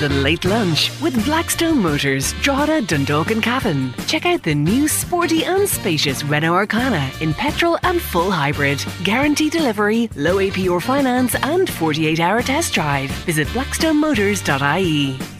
The Late Lunch with Blackstone Motors, Drogheda, Dundalk and Cavan. Check out the new sporty and spacious Renault Arkana in petrol and full hybrid. Guarantee delivery, low APR finance and 48-hour test drive. Visit blackstonemotors.ie.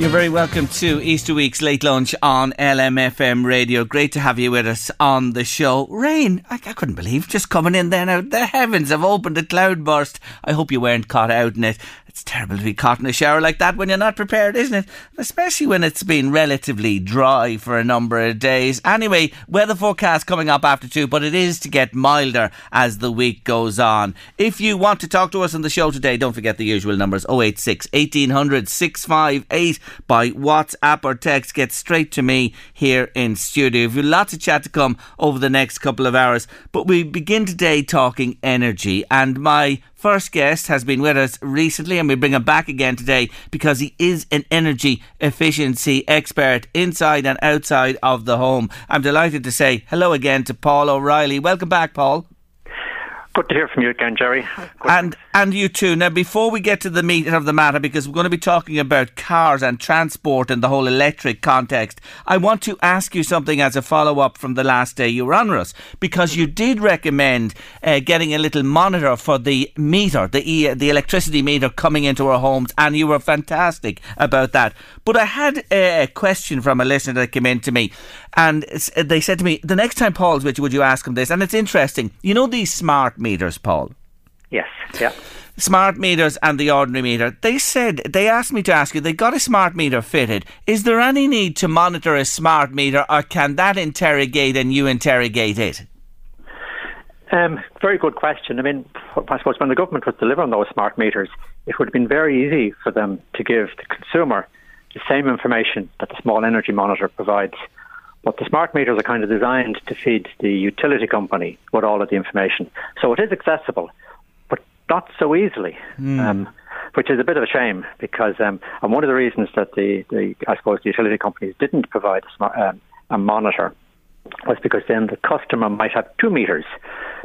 You're very welcome to Easter Week's Late Lunch on LMFM Radio. Great to have you with us on the show. Rain, I, I couldn't believe just coming in there now. The heavens have opened a cloudburst. I hope you weren't caught out in it. It's terrible to be caught in a shower like that when you're not prepared, isn't it? Especially when it's been relatively dry for a number of days. Anyway, weather forecast coming up after two, but it is to get milder as the week goes on. If you want to talk to us on the show today, don't forget the usual numbers 086 1800 658 by WhatsApp or text. Get straight to me here in studio. We've lots of chat to come over the next couple of hours, but we begin today talking energy. And my first guest has been with us recently, and we bring him back again today because he is an energy efficiency expert inside and outside of the home. I'm delighted to say hello again to Paul O'Reilly. Welcome back, Paul. Good to hear from you again, Jerry. Good. And and you too. Now, before we get to the meat of the matter, because we're going to be talking about cars and transport and the whole electric context, I want to ask you something as a follow up from the last day you were on us, because you did recommend uh, getting a little monitor for the meter, the e- the electricity meter coming into our homes, and you were fantastic about that. But I had a question from a listener that came in to me, and they said to me, the next time Paul's with you, would you ask him this? And it's interesting. You know these smart meters, Paul? Yes, yeah. Smart meters and the ordinary meter. They said, they asked me to ask you, they got a smart meter fitted. Is there any need to monitor a smart meter or can that interrogate and you interrogate it? Um, very good question. I mean, I suppose when the government was delivering those smart meters, it would have been very easy for them to give the consumer the same information that the small energy monitor provides. But the smart meters are kind of designed to feed the utility company with all of the information. So it is accessible, but not so easily, mm. um, which is a bit of a shame because, um, and one of the reasons that the, the I suppose, the utility companies didn't provide a, smart, um, a monitor was because then the customer might have two meters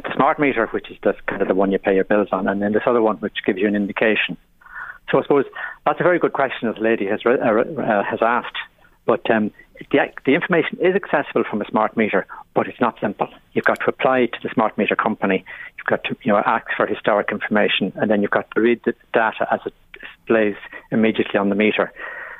the smart meter, which is the, kind of the one you pay your bills on, and then this other one, which gives you an indication. So I suppose that's a very good question that the lady has uh, uh, has asked. But um, the, the information is accessible from a smart meter, but it's not simple. You've got to apply to the smart meter company. You've got to you know ask for historic information, and then you've got to read the data as it displays immediately on the meter.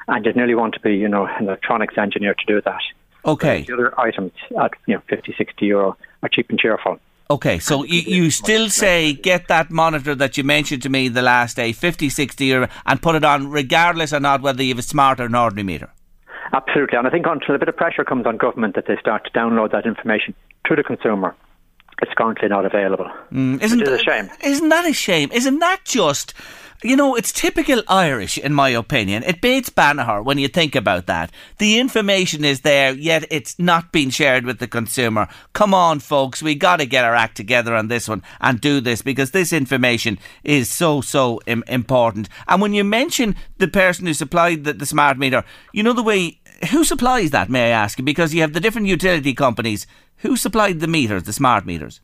And you'd nearly want to be you know an electronics engineer to do that. Okay. The other items at you know 50, 60 euro are cheap and cheerful. Okay, so you, you still say get that monitor that you mentioned to me the last day, 50, 60 euro, and put it on regardless or not whether you have a smart or an ordinary meter? Absolutely, and I think until a bit of pressure comes on government that they start to download that information to the consumer, it's currently not available. Mm, isn't which is a shame. Isn't that a shame? Isn't that just you know, it's typical Irish, in my opinion. It beats Banagher when you think about that. The information is there, yet it's not being shared with the consumer. Come on, folks, we got to get our act together on this one and do this because this information is so, so Im- important. And when you mention the person who supplied the, the smart meter, you know the way. Who supplies that, may I ask you? Because you have the different utility companies. Who supplied the meters, the smart meters?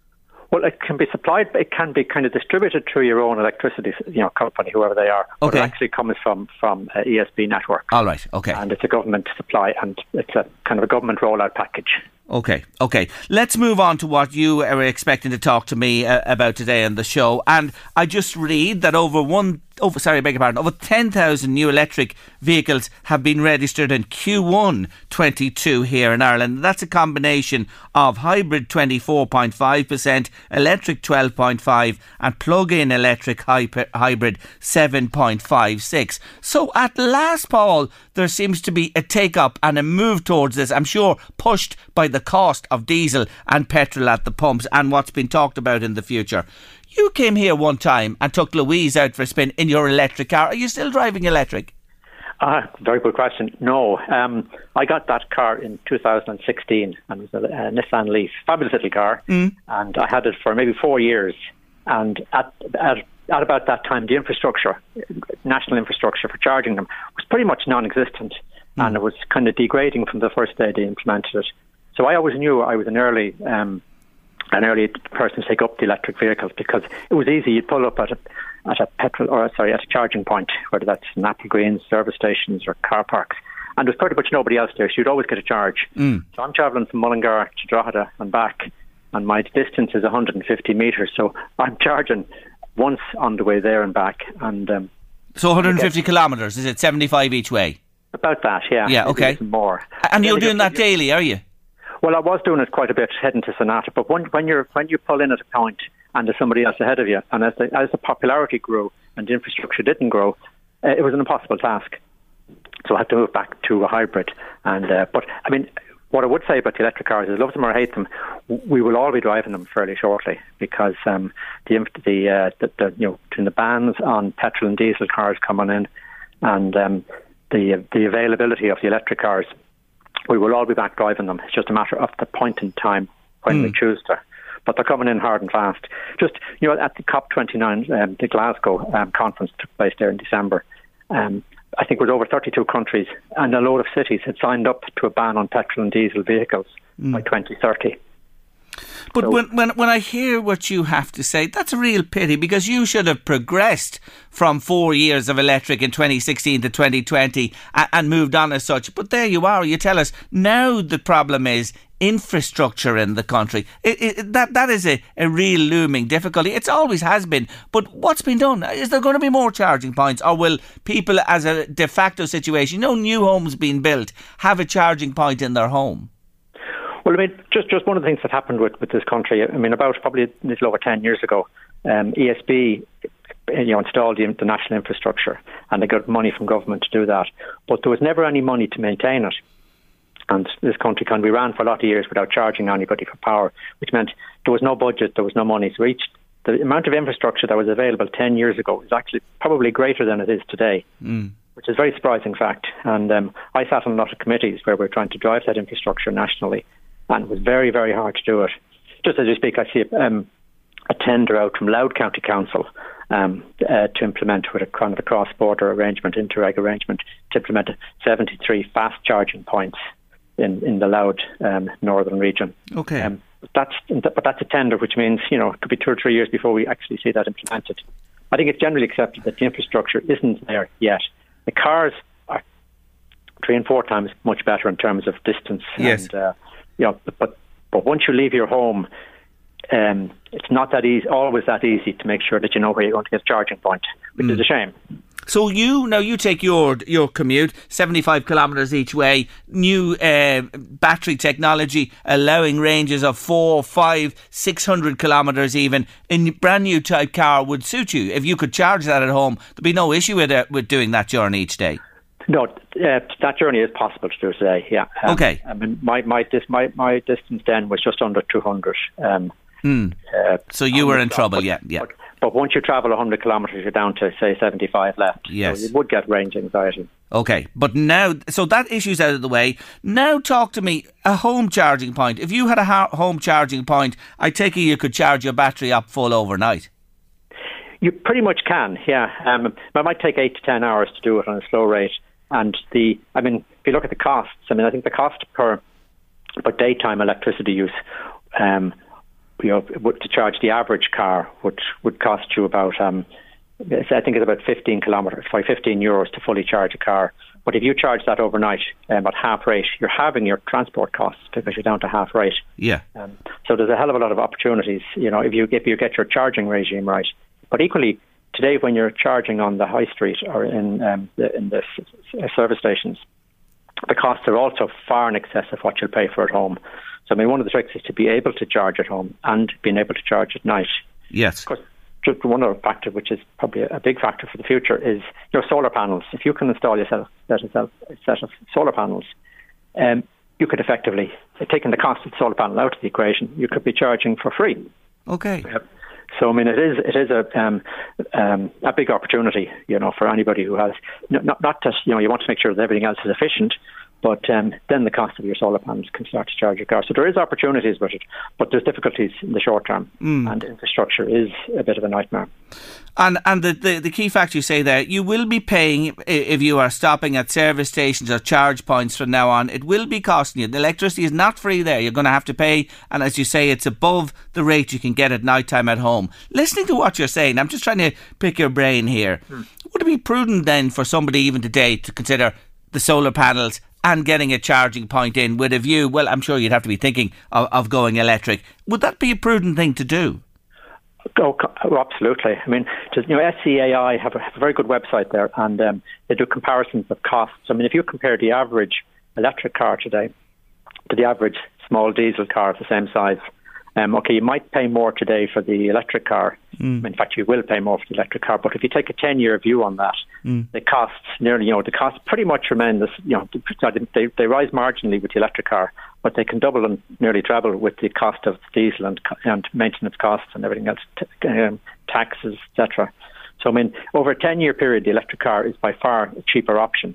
Well, it can be supplied. But it can be kind of distributed through your own electricity, you know, company, whoever they are. Okay. But it actually comes from from uh, ESB network. All right. Okay. And it's a government supply, and it's a kind of a government rollout package. Okay, okay. Let's move on to what you are expecting to talk to me uh, about today on the show. And I just read that over one over, sorry, beg your pardon, over 10,000 new electric vehicles have been registered in Q1 22 here in Ireland. That's a combination of hybrid 24.5%, electric 12.5%, and plug-in electric hybrid 7.56. So at last, Paul, there seems to be a take-up and a move towards this, I'm sure pushed by the cost of diesel and petrol at the pumps and what's been talked about in the future. You came here one time and took Louise out for a spin in your electric car. Are you still driving electric? Uh, very good question. No, um, I got that car in 2016, and it was a, a Nissan Leaf, fabulous little car, mm. and I had it for maybe four years. And at, at at about that time, the infrastructure, national infrastructure for charging them, was pretty much non-existent, mm. and it was kind of degrading from the first day they implemented it. So I always knew I was an early um, an early person to take up the electric vehicles because it was easy. You'd pull up at a at a petrol or sorry at a charging point, whether that's in Applegreen service stations or car parks, and there's pretty much nobody else there, so you'd always get a charge. Mm. So I'm travelling from Mullingar to Drogheda and back, and my distance is 150 metres, so I'm charging once on the way there and back, and um, so 150 kilometres. Is it 75 each way? About that, yeah. Yeah, okay. More. And you're doing that daily, are you? Well, I was doing it quite a bit heading to St Atha, but when, when you're when you pull in at a point and there's somebody else ahead of you, and as the, as the popularity grew and the infrastructure didn't grow, uh, it was an impossible task. So I had to move back to a hybrid. And uh, but I mean, what I would say about the electric cars is, love them or hate them, we will all be driving them fairly shortly because um, the the, uh, the, the you know between the bans on petrol and diesel cars coming in, and um, the the availability of the electric cars we will all be back driving them. It's just a matter of the point in time when mm. we hmm. choose to. But they're coming in hard and fast. Just, you know, at the COP29, um, the Glasgow um, conference took place there in December. Um, I think it was over 32 countries and a load of cities had signed up to a ban on petrol and diesel vehicles mm. by 2030. But so, when, when when I hear what you have to say, that's a real pity because you should have progressed from four years of electric in 2016 to 2020 and, and moved on as such. But there you are. You tell us now the problem is infrastructure in the country. It, it, that that is a, a real looming difficulty. It always has been. But what's been done? Is there going to be more charging points, or will people, as a de facto situation, no new homes being built, have a charging point in their home? Well, I mean, just just one of the things that happened with, with this country. I mean, about probably a little over ten years ago, um, ESB you know, installed the, the national infrastructure, and they got money from government to do that. But there was never any money to maintain it. And this country can be ran for a lot of years without charging anybody for power, which meant there was no budget, there was no money. So each the amount of infrastructure that was available 10 years ago is actually probably greater than it is today, mm. which is a very surprising fact. And um, I sat on a lot of committees where we're trying to drive that infrastructure nationally and it was very, very hard to do it. Just as we speak, I see um, a tender out from Louth County Council um, uh, to implement with a kind of a cross-border arrangement, interreg arrangement, to implement 73 fast charging points in, in the Louth um, northern region. Okay. Um, that's but that's a tender, which means you know it could be two or three years before we actually see that implemented. I think it's generally accepted that the infrastructure isn't there yet. The cars are three and four times much better in terms of distance yes. and uh, you know, but but once you leave your home, um, it's not that easy, always that easy to make sure that you know where you're going to get a charging point, which mm. is a shame. So you now you take your your commute seventy five kilometres each way. New uh, battery technology allowing ranges of four, five, six hundred kilometres even. A brand new type car would suit you if you could charge that at home. There'd be no issue with it, with doing that journey each day. No, uh, that journey is possible to do today. Yeah. Um, okay. I mean, my my dis- my my distance then was just under two hundred. Um, mm. uh, so you were in trouble, but, yeah, yeah. But, but, once you travel 100 kilometres, you're down to say 75 left. Yes. So you would get range anxiety. Okay, but now, so that issue's out of the way. Now, talk to me a home charging point. If you had a home charging point, I take it you could charge your battery up full overnight. You pretty much can, yeah. Um, it might take eight to ten hours to do it on a slow rate. And the, I mean, if you look at the costs, I mean, I think the cost per per daytime electricity use, um, you know, to charge the average car would would cost you about, um, I think it's about 15 kilometres, by 15 euros to fully charge a car. But if you charge that overnight um, at half rate, you're halving your transport costs because you're down to half rate. Yeah. Um, so there's a hell of a lot of opportunities, you know, if you if you get your charging regime right. But equally, today when you're charging on the high street or in um, the, in the service stations, the costs are also far in excess of what you'll pay for at home. So I mean, one of the tricks is to be able to charge at home and being able to charge at night. Yes. Of course, just one other factor, which is probably a big factor for the future, is your solar panels. If you can install yourself a set of solar panels, um, you could effectively, taking the cost of the solar panel out of the equation, you could be charging for free. Okay. So I mean, it is it is a um, um, a big opportunity, you know, for anybody who has not not just you know you want to make sure that everything else is efficient, but um, then the cost of your solar panels can start to charge your car. So there is opportunities with it, but there's difficulties in the short term, mm. and infrastructure is a bit of a nightmare. And and the, the, the key fact you say there, you will be paying if you are stopping at service stations or charge points from now on. It will be costing you. The electricity is not free there. You're going to have to pay, and as you say, it's above the rate you can get at night time at home. Listening to what you're saying, I'm just trying to pick your brain here. Hmm. Would it be prudent then for somebody even today to consider the solar panels and getting a charging point in with a view, well, I'm sure you'd have to be thinking of, of going electric. Would that be a prudent thing to do? Oh, oh absolutely. I mean, just, you know, SEAI have a, have a very good website there, and um, they do comparisons of costs. I mean, if you compare the average electric car today to the average small diesel car of the same size, um, okay, you might pay more today for the electric car. Mm. In fact, you will pay more for the electric car. But if you take a 10 year view on that, mm. the costs nearly, you know, the costs pretty much remain this, you know, they, they rise marginally with the electric car, but they can double and nearly treble with the cost of diesel and, and maintenance costs and everything else, t- um, taxes, etc. So, I mean, over a 10 year period, the electric car is by far a cheaper option.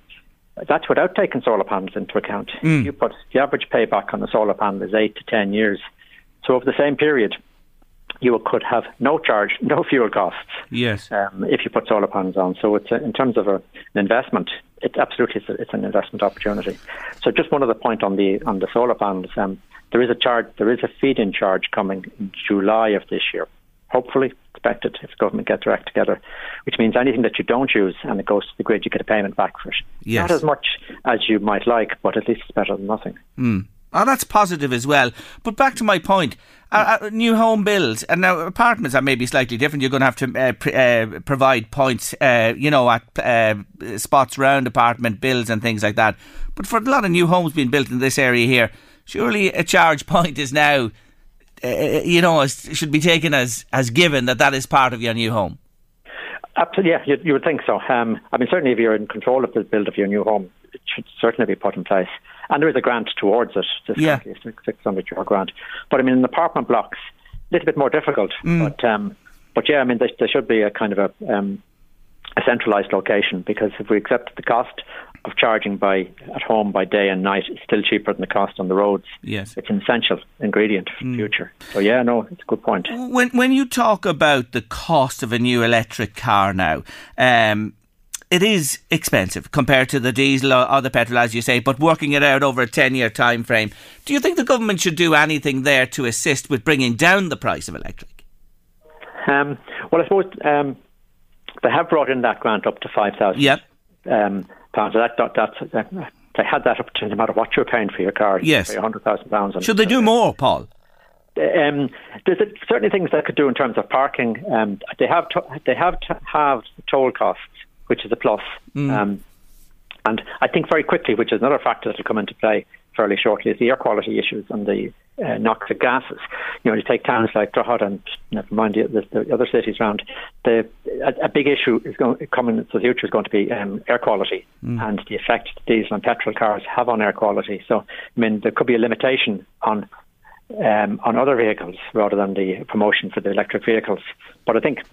That's without taking solar panels into account. Mm. You put the average payback on a solar panel is eight to 10 years. So over the same period, you could have no charge, no fuel costs. Yes. Um, if you put solar panels on, so it's a, in terms of a, an investment, it absolutely is a, it's an investment opportunity. So just one other point on the on the solar panels, um, there is a charge, there is a feed-in charge coming in July of this year. Hopefully, expected if the government gets their act together, which means anything that you don't use and it goes to the grid, you get a payment back for it. Yes. Not as much as you might like, but at least it's better than nothing. Mm. Oh, that's positive as well. But back to my point, uh, uh, new home builds and now apartments are maybe slightly different. You're going to have to uh, pr- uh, provide points, uh, you know, at uh, spots around apartment builds and things like that. But for a lot of new homes being built in this area here, surely a charge point is now, you know, should be taken as as given that that is part of your new home. Absolutely, yeah, you, you would think so. Um, I mean, certainly if you're in control of the build of your new home, it should certainly be put in place and there is a grant towards it. yeah. a 600 euro grant. But I mean, in apartment blocks, a little bit more difficult. Mm. But um, but yeah, I mean, there, there, should be a kind of a um, a centralised location because if we accept the cost of charging by at home by day and night, it's still cheaper than the cost on the roads. Yes, it's an essential ingredient for mm. the future. So yeah, no, it's a good point. When when you talk about the cost of a new electric car now, um, it is expensive compared to the diesel or, the petrol, as you say, but working it out over a 10 year time frame. Do you think the government should do anything there to assist with bringing down the price of electric? Um, well, I suppose um, they have brought in that grant up to 5,000 yep. um, pounds. That, that, that's, uh, they had that up to no matter what you're paying for your car. Yes. £100,000. Should they do more, Paul? Um, there's certainly things they could do in terms of parking. Um, they have to, they have to have toll costs which is a plus. Mm. Um, and I think very quickly, which is another factor that will come into play fairly shortly, is the air quality issues and the uh, NOx of gases. You know, you take towns like Drogheda and never mind the, the, the other cities around. The a, a, big issue is going coming into the future is going to be um, air quality mm. and the effect diesel and petrol cars have on air quality. So, I mean, there could be a limitation on um, on other vehicles rather than the promotion for the electric vehicles. But I think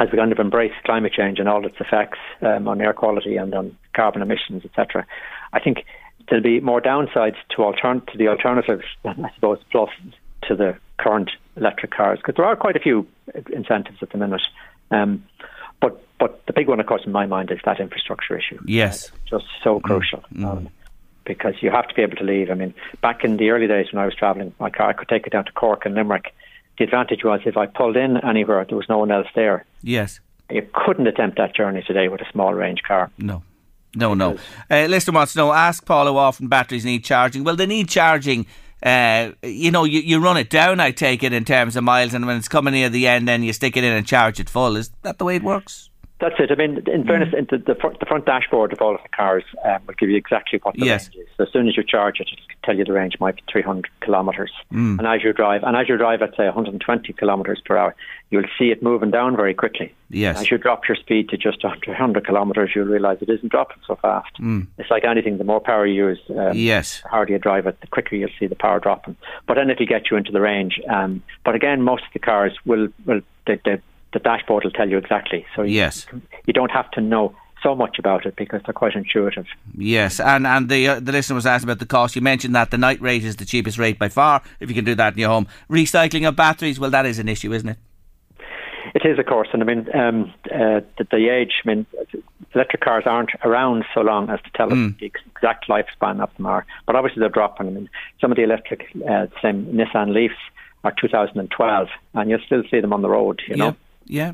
as we kind of embrace climate change and all its effects um, on air quality and on carbon emissions, etc., I think there'll be more downsides to, altern- to the alternatives than, I suppose, plus to the current electric cars, because there are quite a few incentives at the minute. Um, but but the big one, of course, in my mind, is that infrastructure issue. Yes, uh, just so mm. crucial. Mm. Um, because you have to be able to leave. I mean, back in the early days when I was travelling, my car, I could take it down to Cork and Limerick, the advantage was if I pulled in anywhere, there was no one else there. Yes. You couldn't attempt that journey today with a small range car. No. No, no. Uh, listener wants to know, ask Paul how often batteries need charging. Well, they need charging uh, you know, you, you run it down, I take it, in terms of miles, and when it's coming near the end, then you stick it in and charge it full. Is that the way it works? That's it. I mean, in fairness, mm. the, the, front, the, front, dashboard of all of the cars um, will give you exactly what the yes. range is. So as soon as you charge it, it'll tell you the range might be 300 kilometres. Mm. And as you drive, and as you drive at say 120 kilometres per hour, you'll see it moving down very quickly. Yes. As you drop your speed to just under 100 kilometres, you'll realise it isn't dropping so fast. Mm. It's like anything: the more power you use, um, yes, the harder you drive it, the quicker you'll see the power dropping. But then it'll get you into the range. Um, but again, most of the cars will will they, they the dashboard will tell you exactly. So you, yes, you don't have to know so much about it because they're quite intuitive. Yes, and and the uh, the listener was asked about the cost. You mentioned that the night rate is the cheapest rate by far. If you can do that in your home, recycling of batteries, well, that is an issue, isn't it? It is, of course, and I mean um, uh, the, the, age. I mean, electric cars aren't around so long as to tell us mm. the exact lifespan of them are. But obviously, they're dropping. I mean, some of the electric, uh, same Nissan Leafs are 2012, and you'll still see them on the road. You know. Yeah,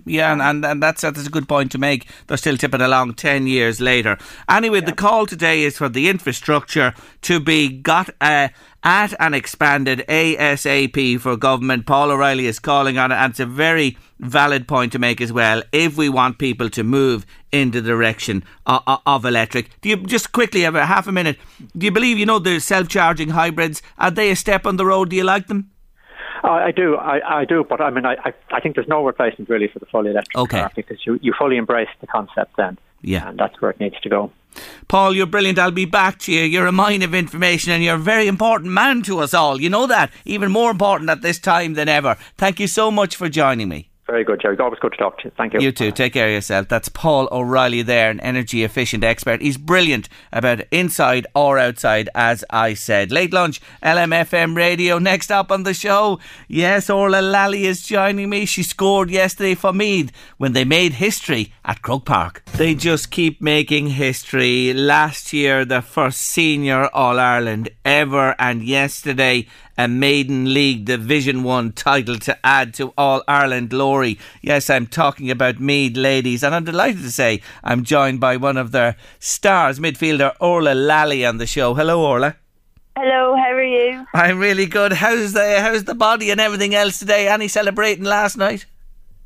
yeah, and, and, and that's, that's a good point to make. They're still tipping along 10 years later. Anyway, yeah. the call today is for the infrastructure to be got uh, at and expanded ASAP for government. Paul O'Reilly is calling on it, and it's a very valid point to make as well. If we want people to move in the direction of, of electric, do you just quickly have a half a minute? Do you believe you know the self charging hybrids? Are they a step on the road? Do you like them? Uh, I do, I, I do, but I mean, I, I think there's no replacement really for the fully electric okay. car because you, you fully embrace the concept then. Yeah. And that's where it needs to go. Paul, you're brilliant. I'll be back to you. You're a mine of information and you're a very important man to us all. You know that. Even more important at this time than ever. Thank you so much for joining me. Very good, Jerry. Always good to talk to you. Thank you. You too. Take care of yourself. That's Paul O'Reilly there, an energy efficient expert. He's brilliant about inside or outside, as I said. Late lunch, LMFM radio. Next up on the show, yes, Orla Lally is joining me. She scored yesterday for Meath when they made history at Croke Park. They just keep making history. Last year, the first senior All Ireland ever, and yesterday, a maiden league Division 1 title to add to All Ireland glory. Yes, I'm talking about Meath ladies, and I'm delighted to say I'm joined by one of their stars, midfielder Orla Lally, on the show. Hello, Orla. Hello, how are you? I'm really good. How's the how's the body and everything else today? Any celebrating last night?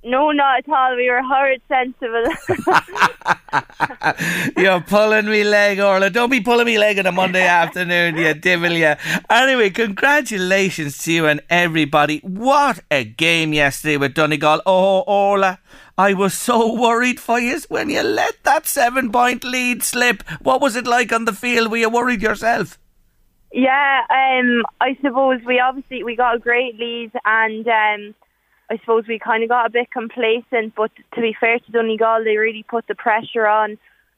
No, not at all. We were horrid sensible. You're pulling me leg, Orla. Don't be pulling me leg on a Monday afternoon, you devil, you. Anyway, congratulations to you and everybody. What a game yesterday with Donegal. Oh, Orla, I was so worried for you when you let that seven point lead slip. What was it like on the field? Were you worried yourself? Yeah, um, I suppose we obviously we got a great lead and um, I suppose we kind of got a bit complacent, but to be fair to Donegal, they really put the pressure on.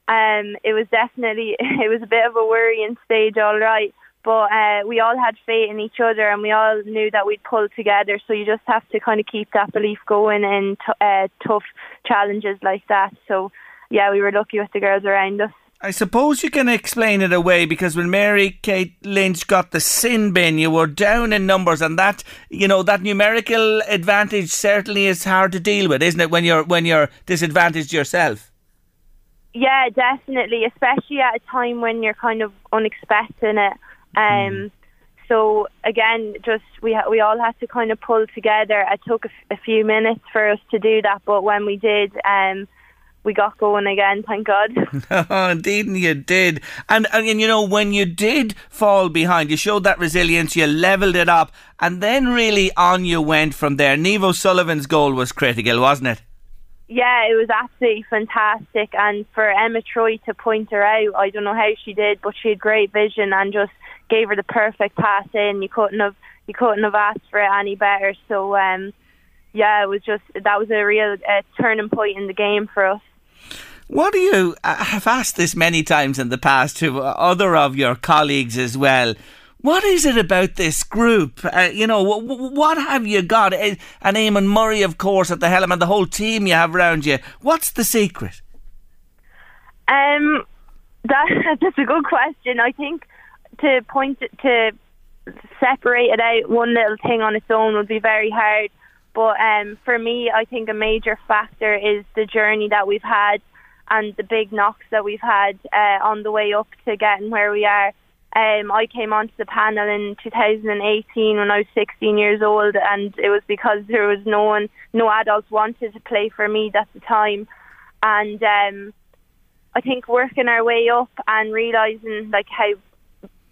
Um, it was definitely it was a bit of a worrying stage, all right. But uh, we all had faith in each other, and we all knew that we'd pull together. So you just have to kind of keep that belief going in t- uh, tough challenges like that. So yeah, we were lucky with the girls around us. I suppose you can explain it away because when Mary Kate Lynch got the sin bin, you were down in numbers, and that you know that numerical advantage certainly is hard to deal with, isn't it? When you're when you're disadvantaged yourself. Yeah, definitely, especially at a time when you're kind of unexpecting it. Um, mm. So again, just we ha- we all had to kind of pull together. It took a, f- a few minutes for us to do that, but when we did, um, we got going again, thank God. oh, indeed, you did. And, and, and, you know, when you did fall behind, you showed that resilience, you levelled it up, and then really on you went from there. Niamh Sullivan's goal was critical, wasn't it? Yeah, it was absolutely fantastic. And for Emma Troy to point her out, I don't know how she did, but she had great vision and just gave her the perfect pass in. You couldn't have you couldn't have asked for it any better. So um, yeah, it was just that was a real uh, turning point in the game for us. What do you? I have asked this many times in the past to other of your colleagues as well. What is it about this group? Uh, you know, what, what have you got? Uh, and Eamon Murray, of course, at the helm, and the whole team you have around you. What's the secret? Um, that, that's a good question. I think to point it, to separate it out, one little thing on its own would be very hard. But um, for me, I think a major factor is the journey that we've had and the big knocks that we've had uh, on the way up to getting where we are. Um, I came onto the panel in 2018 when I was 16 years old, and it was because there was no one, no adults wanted to play for me at the time, and um, I think working our way up and realizing like how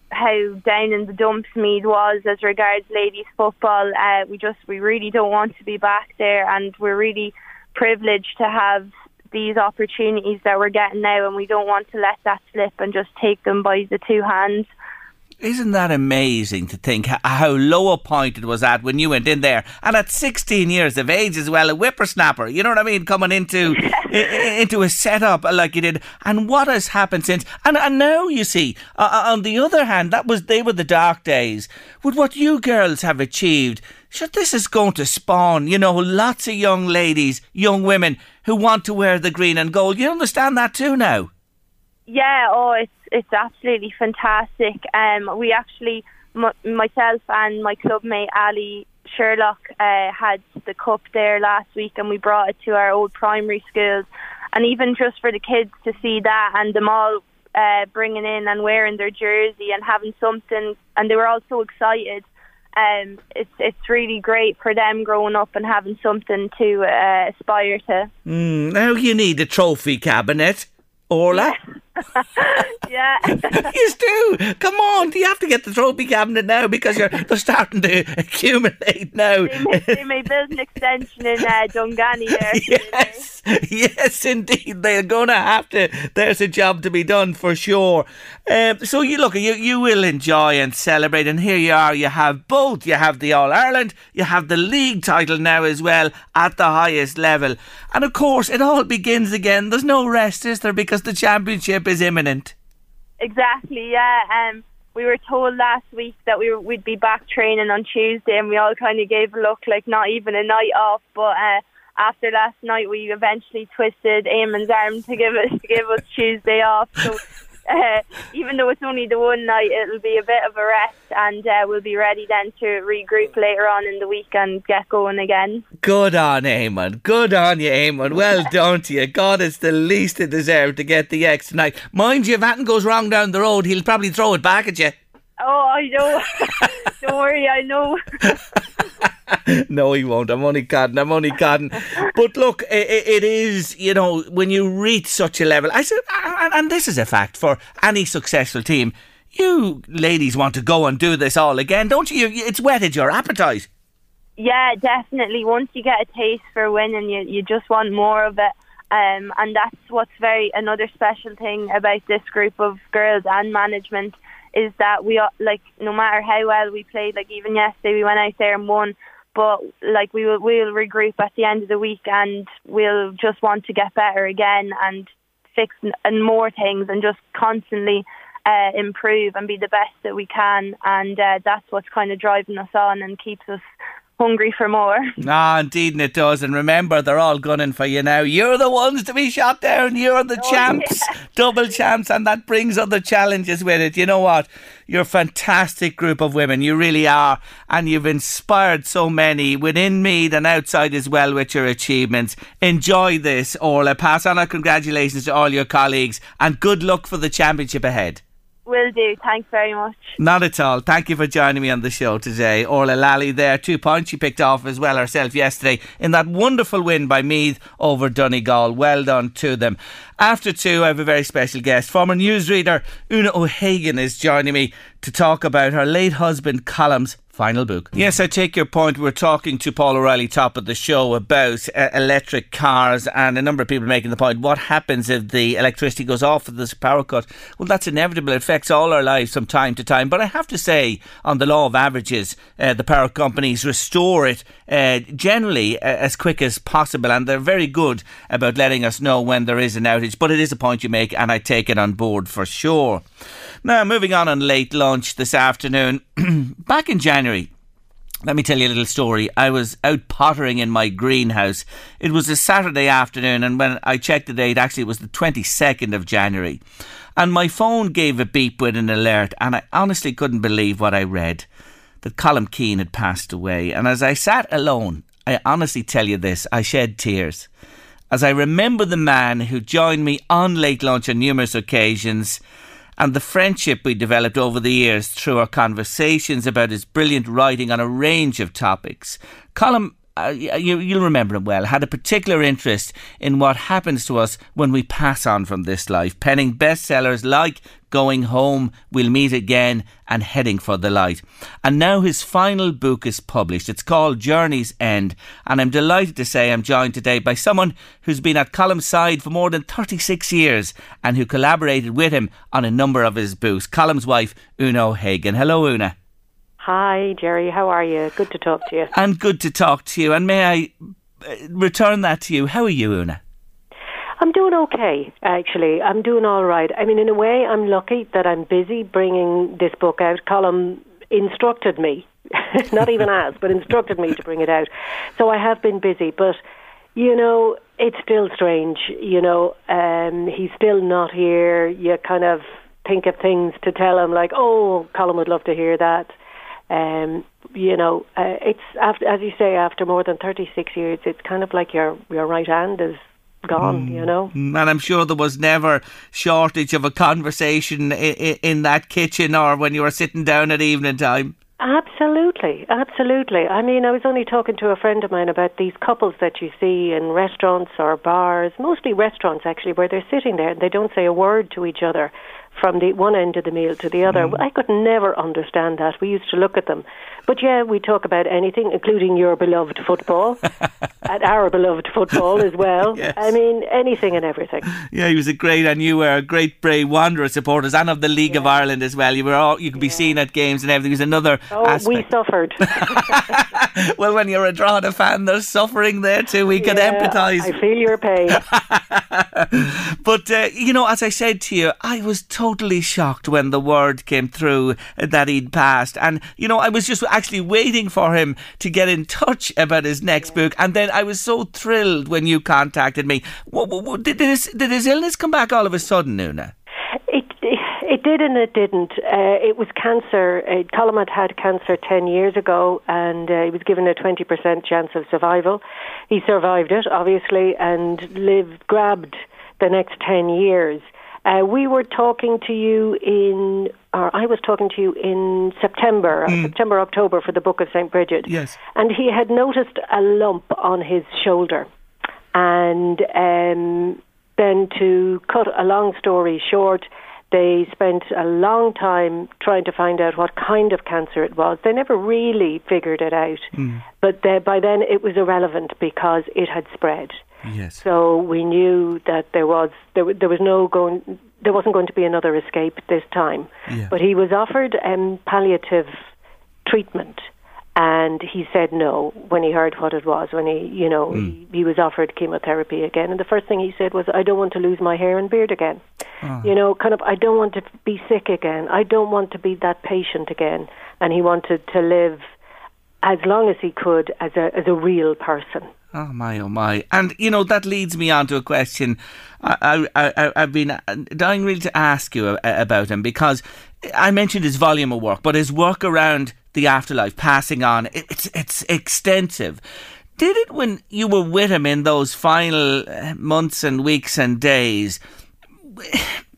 how down in the dumps Meath was as regards ladies football. Uh, we just we really don't want to be back there, and we're really privileged to have these opportunities that we're getting now, and we don't want to let that slip and just take them by the two hands. Isn't that amazing to think how low a point it was at when you went in there, and at 16 years of age as well, a whippersnapper. You know what I mean? Coming into into a setup like you did, and what has happened since? And and now you see, uh, uh, on the other hand, that was they were the dark days. With what you girls have achieved, sure, this is going to spawn. You know, lots of young ladies, young women who want to wear the green and gold. You understand that too now? Yeah, oh, it's it's absolutely fantastic. Um, we actually, m- myself and my clubmate Ali Sherlock uh, had the cup there last week, and we brought it to our old primary schools. And even just for the kids to see that, and them all uh, bringing in and wearing their jersey and having something, and they were all so excited. Um, it's it's really great for them growing up and having something to uh, aspire to. Mm, now you need a trophy cabinet. Orla? yeah. you do. Come on. Do you have to get the trophy cabinet now because you're they're starting to accumulate now? They may, they may build an extension in uh, there. yes. Yes, indeed. They're going to have to. There's a job to be done for sure. Um, so you look, you you will enjoy and celebrate, and here you are. You have both. You have the All Ireland. You have the league title now as well at the highest level, and of course it all begins again. There's no rest, is there? Because the championship is imminent. Exactly. Yeah. Um, we were told last week that we were, we'd be back training on Tuesday, and we all kind of gave a look like not even a night off. But uh, after last night, we eventually twisted Eamon's arm to give us to give us Tuesday off. So uh, even though it's only the one night, it'll be a bit of a rest, and uh, we'll be ready then to regroup later on in the week and get going again. Good on Eamon. Good on you, Eamon. Well done to you. God, it's the least it deserved to get the X tonight. Mind you, if anything goes wrong down the road, he'll probably throw it back at you. Oh, I know. Don't worry, I know. no, he won't. I'm only kidding. I'm only kidding. But look, it, it is, you know, when you reach such a level, I said, and this is a fact for any successful team, you ladies want to go and do this all again, don't you? It's whetted your appetite. Yeah, definitely. Once you get a taste for winning, you, you just want more of it. Um, and that's what's very another special thing about this group of girls and management is that we like no matter how well we played, like even yesterday we went out there and won, but like we will we'll regroup at the end of the week and we'll just want to get better again and fix and more things and just constantly uh, improve and be the best that we can. And uh, that's what's kind of driving us on and keeps us hungry for more. Ah, indeed, and it does. And remember, they're all gunning for you now. You're the ones to be shot down. You're the oh, champs, yeah. double champs, and that brings other challenges with it. You know what? You're a fantastic group of women. You really are. And you've inspired so many within Meath and outside as well with your achievements. Enjoy this, Orla. Pass on our congratulations to all your colleagues and good luck for the championship ahead. Will do. Thanks very much. Not at all. Thank you for joining me on the show today. Orla Lally there. Two points she picked off as well herself yesterday in that wonderful win by Meath over Donegal. Well done to them. After two, I have a very special guest. Former newsreader Una O'Hagan is joining me to talk about her late husband Colm's final book. Yes, I take your point. We're talking to Paul O'Reilly, top of the show, about uh, electric cars, and a number of people making the point what happens if the electricity goes off with this power cut? Well, that's inevitable. It affects all our lives from time to time. But I have to say, on the law of averages, uh, the power companies restore it uh, generally uh, as quick as possible, and they're very good about letting us know when there is an outage. But it is a point you make, and I take it on board for sure. Now, moving on on late lunch this afternoon. Back in January, let me tell you a little story. I was out pottering in my greenhouse. It was a Saturday afternoon, and when I checked the date, actually, it was the 22nd of January. And my phone gave a beep with an alert, and I honestly couldn't believe what I read that Colm Keane had passed away. And as I sat alone, I honestly tell you this, I shed tears. as I remember the man who joined me on late lunch on numerous occasions and the friendship we developed over the years through our conversations about his brilliant writing on a range of topics. Colm uh, you, you'll remember him well, had a particular interest in what happens to us when we pass on from this life, penning bestsellers like Going Home, We'll Meet Again, and Heading for the Light. And now his final book is published. It's called Journey's End, and I'm delighted to say I'm joined today by someone who's been at Colm's side for more than 36 years and who collaborated with him on a number of his books. Colm's wife, Una O'Hagan. Hello, Una. Hi, Jerry. How are you? Good to talk to you. And good to talk to you. And may I uh, return that to you? How are you, Una? I'm doing okay, actually. I'm doing all right. I mean, in a way, I'm lucky that I'm busy bringing this book out. Colm instructed me, not even asked, but instructed me to bring it out. So I have been busy, but you know, it's still strange. You know, um, he's still not here. You kind of think of things to tell him, like, "Oh, Colm would love to hear that." Um, you know, uh, it's after, as you say, after more than 36 years, it's kind of like your your right hand is gone, mm. you know. And I'm sure there was never shortage of a conversation in, in, that kitchen or when you were sitting down at evening time. Absolutely, absolutely. I mean, I was only talking to a friend of mine about these couples that you see in restaurants or bars, mostly restaurants actually, where they're sitting there and they don't say a word to each other from the one end of the meal to the other. Mm. I could never understand that. We used to look at them. But yeah, we talk about anything, including your beloved football, and our beloved football as well. Yes. I mean, anything and everything. Yeah, he was a great, and you were a great Bray Wanderer supporters and of the League yeah. of Ireland as well. You were all, you could be yeah. seen at games and everything. Was another oh, aspect. we suffered. well, when you're a Drogheda fan, there's suffering there too. We can yeah, empathise. I feel your pain. but, uh, you know, as I said to you, I was totally shocked when the word came through that he'd passed. And, you know, I was just actually waiting for him to get in touch about his next book. And then I was so thrilled when you contacted me. Did, his, did his illness come back all of a sudden, Una? It, it did and it didn't. Uh, it was cancer. Uh, had had cancer 10 years ago and uh, he was given a 20% chance of survival. He survived it, obviously, and lived, grabbed the next 10 years. Uh, we were talking to you in, or I was talking to you in September, mm. September, October for the Book of St. Bridget. Yes. And he had noticed a lump on his shoulder. And um, then to cut a long story short, they spent a long time trying to find out what kind of cancer it was. They never really figured it out. Mm. But they, by then it was irrelevant because it had spread. Yes. So we knew that there was there, there was no going there wasn't going to be another escape this time. Yeah. But he was offered um, palliative treatment, and he said no when he heard what it was. When he you know mm. he, he was offered chemotherapy again, and the first thing he said was, "I don't want to lose my hair and beard again." Oh. You know, kind of, I don't want to be sick again. I don't want to be that patient again. And he wanted to live as long as he could as a as a real person. Oh my, oh my! And you know that leads me on to a question. I, I, I have been uh, dying really to ask you uh, about him because I mentioned his volume of work, but his work around the afterlife, passing on, it's it's extensive. Did it when you were with him in those final uh, months and weeks and days?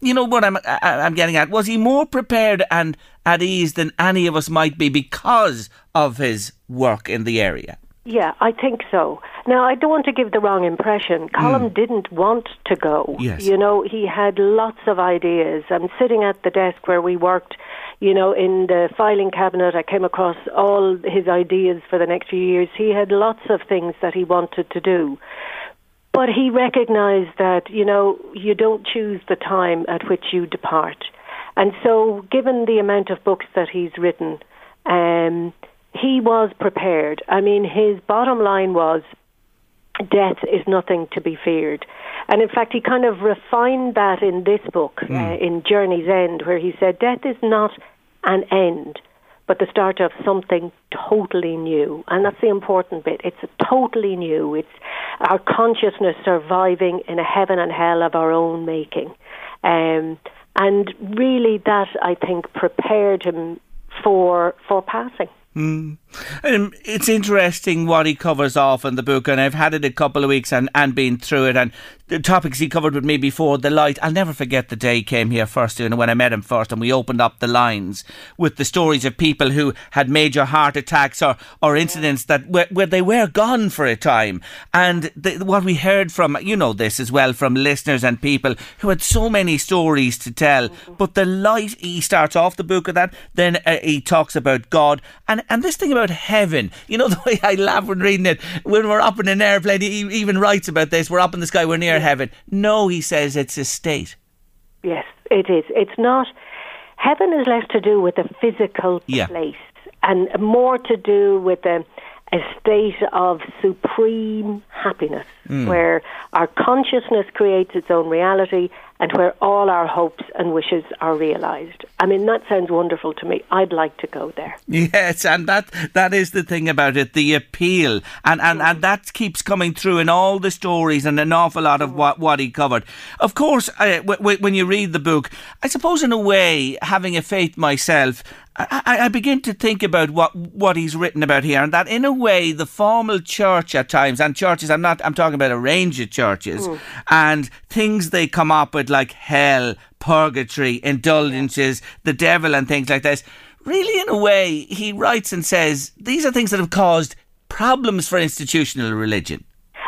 You know what I'm I'm getting at. Was he more prepared and at ease than any of us might be because of his work in the area? Yeah, I think so. Now, I don't want to give the wrong impression. Colm mm. didn't want to go. Yes. You know, he had lots of ideas. I'm sitting at the desk where we worked, you know, in the filing cabinet. I came across all his ideas for the next few years. He had lots of things that he wanted to do. But he recognized that, you know, you don't choose the time at which you depart. And so, given the amount of books that he's written, um, he was prepared. I mean, his bottom line was death is nothing to be feared. And in fact, he kind of refined that in this book, mm. uh, in Journey's End, where he said, Death is not an end, but the start of something totally new. And that's the important bit. It's totally new. It's our consciousness surviving in a heaven and hell of our own making. Um, and really, that I think prepared him for for passing. Mm. It's interesting what he covers off in the book, and I've had it a couple of weeks and, and been through it. And the topics he covered with me before, the light. I'll never forget the day he came here first, and when I met him first, and we opened up the lines with the stories of people who had major heart attacks or, or incidents that where, where they were gone for a time. And the, what we heard from, you know, this as well, from listeners and people who had so many stories to tell. Mm-hmm. But the light, he starts off the book with that, then uh, he talks about God, and and this thing about heaven, you know, the way I laugh when reading it, when we're up in an airplane, he even writes about this, we're up in the sky, we're near heaven. No, he says it's a state. Yes, it is. It's not. Heaven is less to do with a physical yeah. place and more to do with a, a state of supreme happiness mm. where our consciousness creates its own reality and where all our hopes and wishes are realized. I mean, that sounds wonderful to me. I'd like to go there. Yes, and that that is the thing about it, the appeal. And, and, and that keeps coming through in all the stories and an awful lot of what, what he covered. Of course, when you read the book, I suppose in a way, having a faith myself, I, I, begin to think about what what he's written about here, and that in a way, the formal church at times, and churches, I'm not, I'm talking about a range of churches, mm. and things they come up with like hell, purgatory, indulgences, the devil, and things like this. Really, in a way, he writes and says these are things that have caused problems for institutional religion.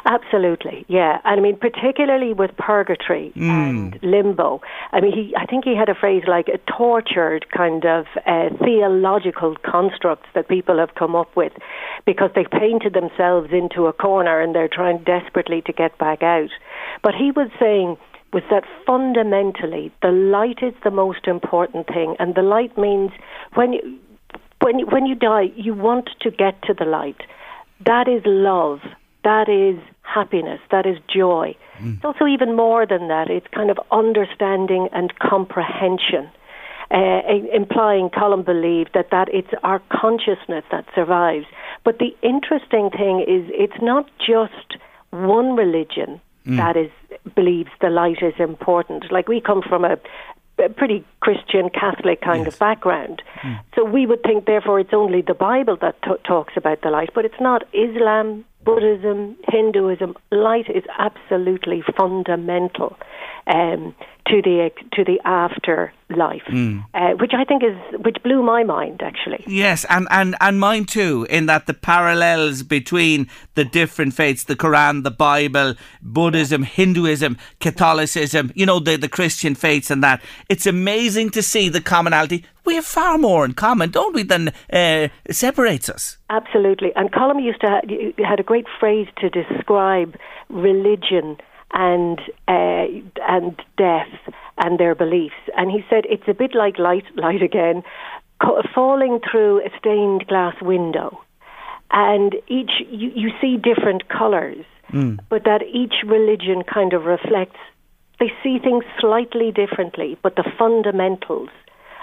Absolutely, yeah. And I mean, particularly with purgatory mm. and limbo. I mean, he, I think he had a phrase like a tortured kind of uh, theological constructs that people have come up with because they've painted themselves into a corner and they're trying desperately to get back out. But he was saying was that fundamentally the light is the most important thing, and the light means when you, when you, when you die, you want to get to the light. That is love. That is happiness, that is joy. Mm. It's also even more than that, it's kind of understanding and comprehension. Uh, implying Colm believed that, that it's our consciousness that survives. But the interesting thing is, it's not just one religion mm. that is believes the light is important. Like we come from a, a pretty Christian Catholic kind yes. of background, mm. so we would think therefore it's only the Bible that t- talks about the light, but it's not. Islam, Buddhism, Hinduism, light is absolutely fundamental um, to the to the afterlife, mm. uh, which I think is which blew my mind actually. Yes, and, and and mine too. In that the parallels between the different faiths, the Quran, the Bible, Buddhism, Hinduism, Catholicism, you know the the Christian faiths, and that it's amazing to see the commonality we have far more in common, don't we, than uh, separates us. Absolutely. And Colm used to ha- had a great phrase to describe religion and uh, and death and their beliefs. And he said it's a bit like light, light again, falling through a stained glass window, and each you, you see different colours, mm. but that each religion kind of reflects. They see things slightly differently, but the fundamentals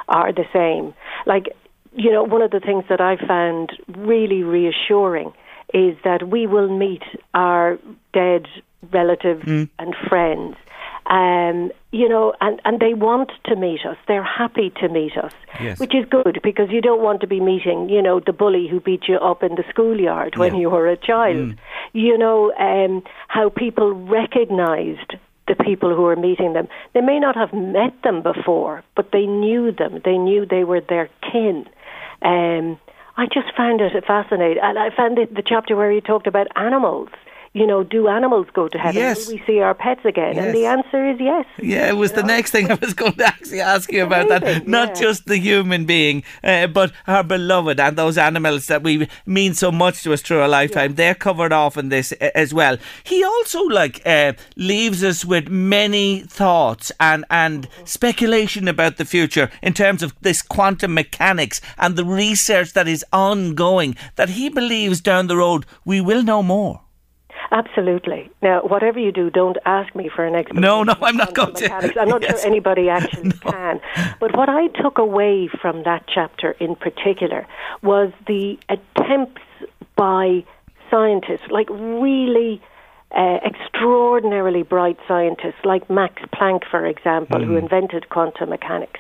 are the same. Like, you know, one of the things that I found really reassuring is that we will meet our dead relatives mm. and friends. Um, you know, and, and they want to meet us. They're happy to meet us, yes. which is good because you don't want to be meeting, you know, the bully who beat you up in the schoolyard when yeah. you were a child. Mm. You know, um, how people recognized the people who were meeting them. They may not have met them before, but they knew them. They knew they were their kin. Um, I just found it fascinating. And I found it, the chapter where he talked about animals you know, do animals go to heaven? Yes. Will we see our pets again? Yes. And the answer is yes. Yeah, it was the next thing I was going to actually ask you about that. Not yeah. just the human being, uh, but our beloved and those animals that we mean so much to us through a lifetime. Yeah. They're covered off in this as well. He also like uh, leaves us with many thoughts and and speculation about the future in terms of this quantum mechanics and the research that is ongoing. That he believes down the road we will know more. Absolutely. Now, whatever you do, don't ask me for an explanation. No, no, I'm not going mechanics. to. I'm not yes. sure anybody actually no. can. But what I took away from that chapter in particular was the attempts by scientists, like really uh, extraordinarily bright scientists like Max Planck, for example, mm. who invented quantum mechanics,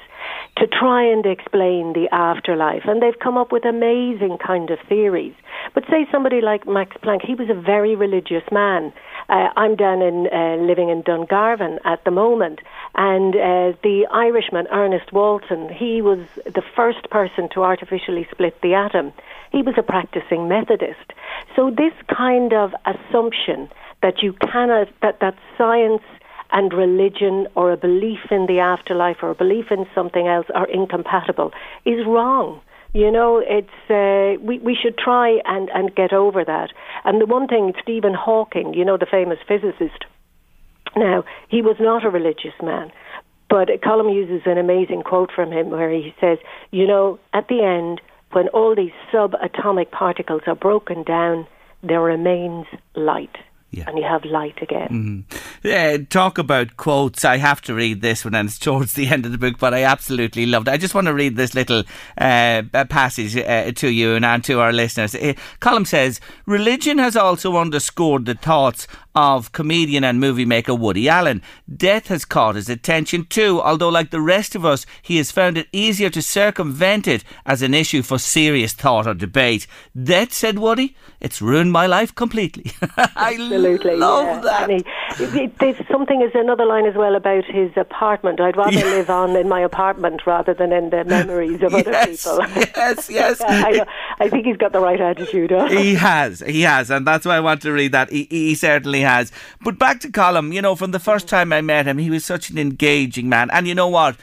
to try and explain the afterlife. And they've come up with amazing kind of theories. But say somebody like Max Planck, he was a very religious man. Uh, I'm down in uh, living in Dungarvan at the moment, and uh, the Irishman Ernest Walton, he was the first person to artificially split the atom. He was a practicing Methodist. So this kind of assumption that you cannot that that science and religion or a belief in the afterlife or a belief in something else are incompatible is wrong. You know, it's uh, we we should try and and get over that. And the one thing, Stephen Hawking, you know, the famous physicist. Now, he was not a religious man, but Colm uses an amazing quote from him where he says, "You know, at the end, when all these subatomic particles are broken down, there remains light." Yeah. And you have light again. Mm. Yeah, talk about quotes. I have to read this one, and it's towards the end of the book, but I absolutely loved it. I just want to read this little uh, passage uh, to you and, and to our listeners. Uh, says Religion has also underscored the thoughts of comedian and movie maker Woody Allen. Death has caught his attention too, although, like the rest of us, he has found it easier to circumvent it as an issue for serious thought or debate. Death, said Woody, it's ruined my life completely. I Absolutely, love yeah. that. He, there's something is another line as well about his apartment. I'd rather yeah. live on in my apartment rather than in the memories of other people. yes, yes. I, I, think he's got the right attitude. Huh? He has, he has, and that's why I want to read that. He, he certainly has. But back to Colm, you know, from the first time I met him, he was such an engaging man. And you know what?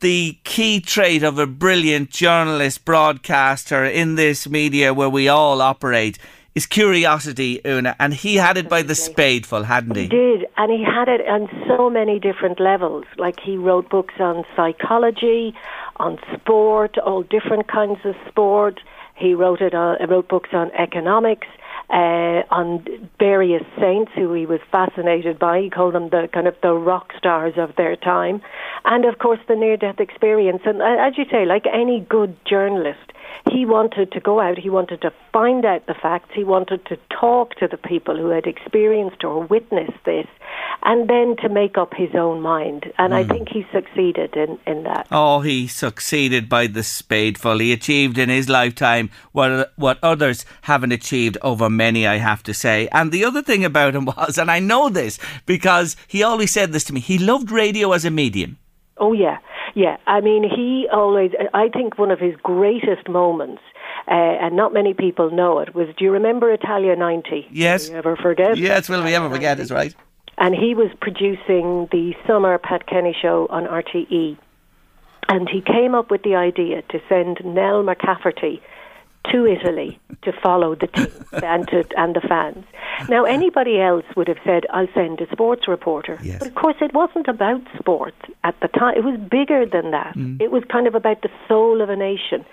The key trait of a brilliant journalist, broadcaster in this media where we all operate is curiosity, Una, and he had it by the spadeful, hadn't he? He did, and he had it on so many different levels. Like he wrote books on psychology, on sport, all different kinds of sport. He wrote it. On, wrote books on economics uh, on various saints who he was fascinated by. He called them the kind of the rock stars of their time, and of course the near-death experience. And uh, as you say, like any good journalist, he wanted to go out, he wanted to find out the facts, he wanted to talk to the people who had experienced or witnessed this, and then to make up his own mind. And mm. I hmm. think he succeeded in, in that. Oh, he succeeded by the spadeful. He achieved in his lifetime what, what others haven't achieved over many, I have to say. And the other thing about him was, and I know this because he always said this to me, he loved radio as a medium. Oh, yeah. Yeah, I mean, he always, I think one of his greatest moments, uh, and not many people know it, was do you remember Italia 90? Yes. Will you ever forget? Yes, will we ever forget, is right. And he was producing the summer Pat Kenny show on RTE. And he came up with the idea to send Nell McCafferty to Italy to follow the team and to and the fans. Now anybody else would have said, "I'll send a sports reporter," yes. but of course it wasn't about sport at the time. It was bigger than that. Mm. It was kind of about the soul of a nation.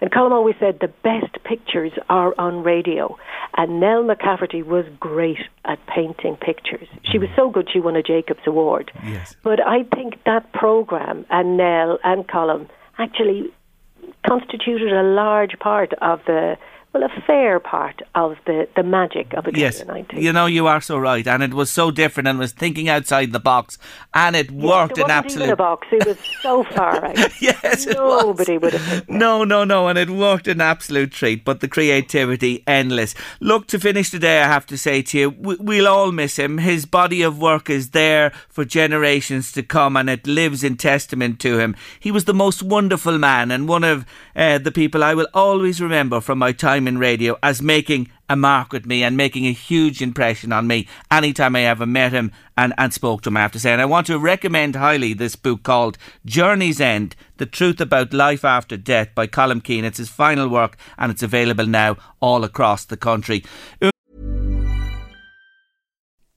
And Colm always said the best pictures are on radio. And Nell McCafferty was great at painting pictures. She was so good she won a Jacobs Award. Yes. But I think that program and Nell and Colm actually constituted a large part of the well, a fair part of the, the magic of a yes, 90. You know, you are so right. And it was so different and was thinking outside the box. And it yes, worked in absolute. Even a box. It was so far out. yes, Nobody would have. No, no, no. And it worked an absolute treat. But the creativity, endless. Look, to finish today, I have to say to you, we'll all miss him. His body of work is there for generations to come and it lives in testament to him. He was the most wonderful man and one of uh, the people I will always remember from my time time in radio as making a mark with me and making a huge impression on me anytime I ever met him and, and spoke to him, I have to say. And I want to recommend highly this book called Journey's End The Truth About Life After Death by Colm Keane. It's his final work and it's available now all across the country.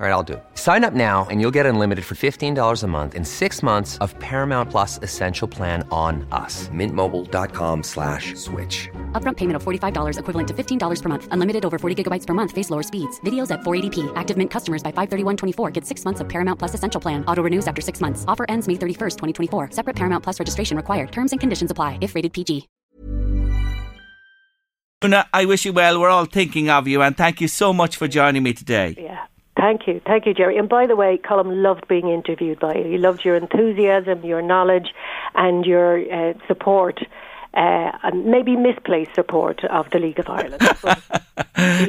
All right, I'll do it. Sign up now and you'll get unlimited for $15 a month in six months of Paramount Plus Essential Plan on us. Mintmobile.com slash switch. Upfront payment of $45 equivalent to $15 per month. Unlimited over 40 gigabytes per month. Face lower speeds. Videos at 480p. Active Mint customers by 531.24 get six months of Paramount Plus Essential Plan. Auto renews after six months. Offer ends May 31st, 2024. Separate Paramount Plus registration required. Terms and conditions apply if rated PG. Una, I wish you well. We're all thinking of you, and thank you so much for joining me today. Yeah. Thank you. Thank you, Jerry. And by the way, Colm loved being interviewed by you. He loved your enthusiasm, your knowledge, and your uh, support. Uh, and maybe misplaced support of the League of Ireland.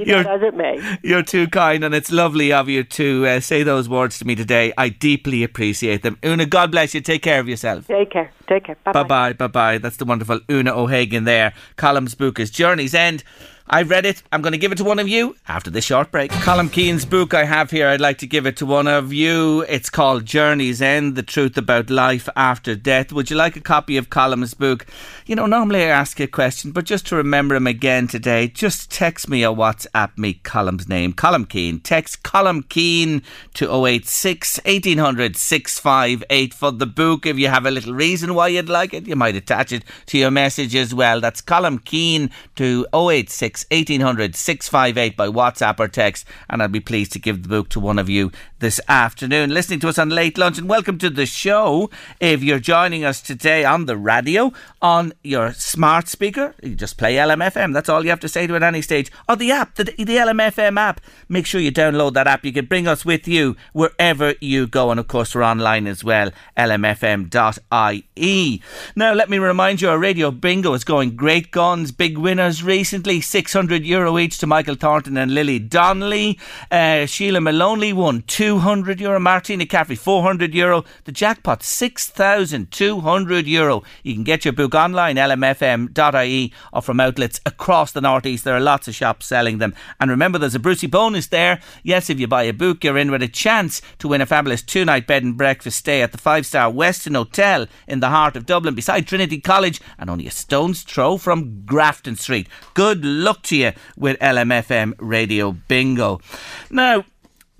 You're- as it may. You're too kind, and it's lovely of you to uh, say those words to me today. I deeply appreciate them. Una, God bless you. Take care of yourself. Take care. Take care. Bye Bye bye, bye bye. That's the wonderful Una O'Hagan there. Colm's book is Journey's End. I've read it. I'm going to give it to one of you after this short break. Colm Keane's book I have here, I'd like to give it to one of you. It's called Journey's End The Truth About Life After Death. Would you like a copy of Colm's book? You know, normally I ask you a question, but just to remember him again today, just text me or WhatsApp me Colm's name, Colm Keane. Text Colm Keane to 086 1800 658 for the book. If you have a little reason why you'd like it, you might attach it to your message as well. That's Colm Keane to 086 1800 658 by WhatsApp or text, and I'd be pleased to give the book to one of you this afternoon. Listening to us on Late Lunch, and welcome to the show. If you're joining us today on the radio, on your smart speaker, you just play LMFM. That's all you have to say to it at any stage. Or the app, the, the LMFM app. Make sure you download that app. You can bring us with you wherever you go. And of course, we're online as well, lmfm.ie. Now, let me remind you, our radio bingo is going great guns, big winners recently. 600 euro each to Michael Thornton and Lily Donnelly. Uh, Sheila Maloney won 200 euro. Martina Caffrey, 400 euro. The jackpot, 6,200 euro. You can get your book online, lmfm.ie, or from outlets across the northeast. There are lots of shops selling them. And remember, there's a Brucey bonus there. Yes, if you buy a book, you're in with a chance to win a fabulous two night bed and breakfast stay at the five star Westin Hotel in the heart of Dublin, beside Trinity College, and only a stone's throw from Grafton Street. Good luck to you with LMFM Radio Bingo. Now,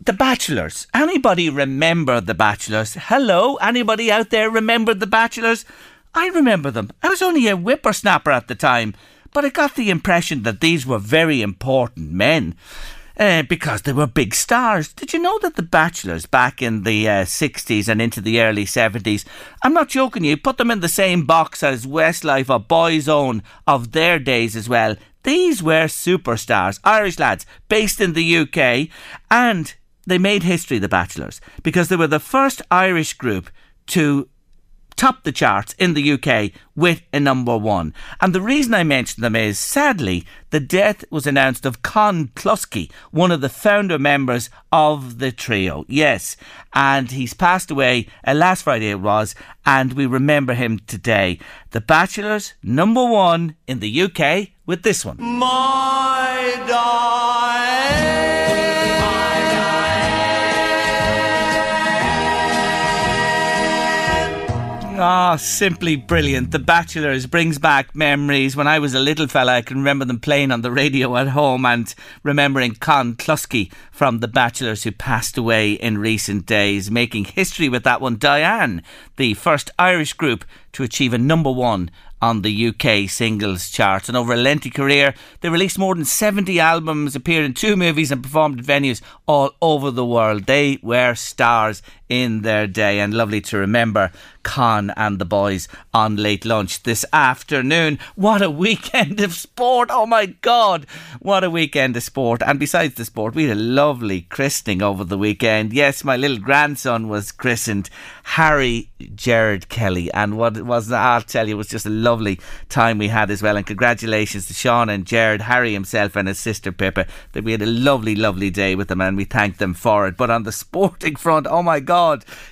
the Bachelors. Anybody remember The Bachelors? Hello? Anybody out there remember The Bachelors? I remember them. I was only a whippersnapper at the time, but I got the impression that these were very important men. Uh, because they were big stars. Did you know that the Bachelors back in the uh, 60s and into the early 70s, I'm not joking you, put them in the same box as Westlife or Boyzone of their days as well. These were superstars, Irish lads, based in the UK, and they made history, the Bachelors, because they were the first Irish group to top the charts in the UK with a number one. And the reason I mention them is, sadly, the death was announced of Con Cluskey, one of the founder members of the trio. Yes, and he's passed away uh, last Friday it was, and we remember him today. The Bachelors, number one in the UK with this one. My darling. Ah, simply brilliant. The Bachelors brings back memories. When I was a little fella, I can remember them playing on the radio at home and remembering Con Cluskey from The Bachelors who passed away in recent days, making history with that one. Diane, the first Irish group to achieve a number one on the UK singles chart. And over a lengthy career, they released more than 70 albums, appeared in two movies, and performed at venues all over the world. They were stars in their day, and lovely to remember Con and the boys on late lunch this afternoon. What a weekend of sport! Oh my God, what a weekend of sport! And besides the sport, we had a lovely christening over the weekend. Yes, my little grandson was christened Harry Gerard Kelly, and what it was, I'll tell you, it was just a lovely time we had as well. And congratulations to Sean and Jared, Harry himself, and his sister Pippa. That we had a lovely, lovely day with them, and we thanked them for it. But on the sporting front, oh my God,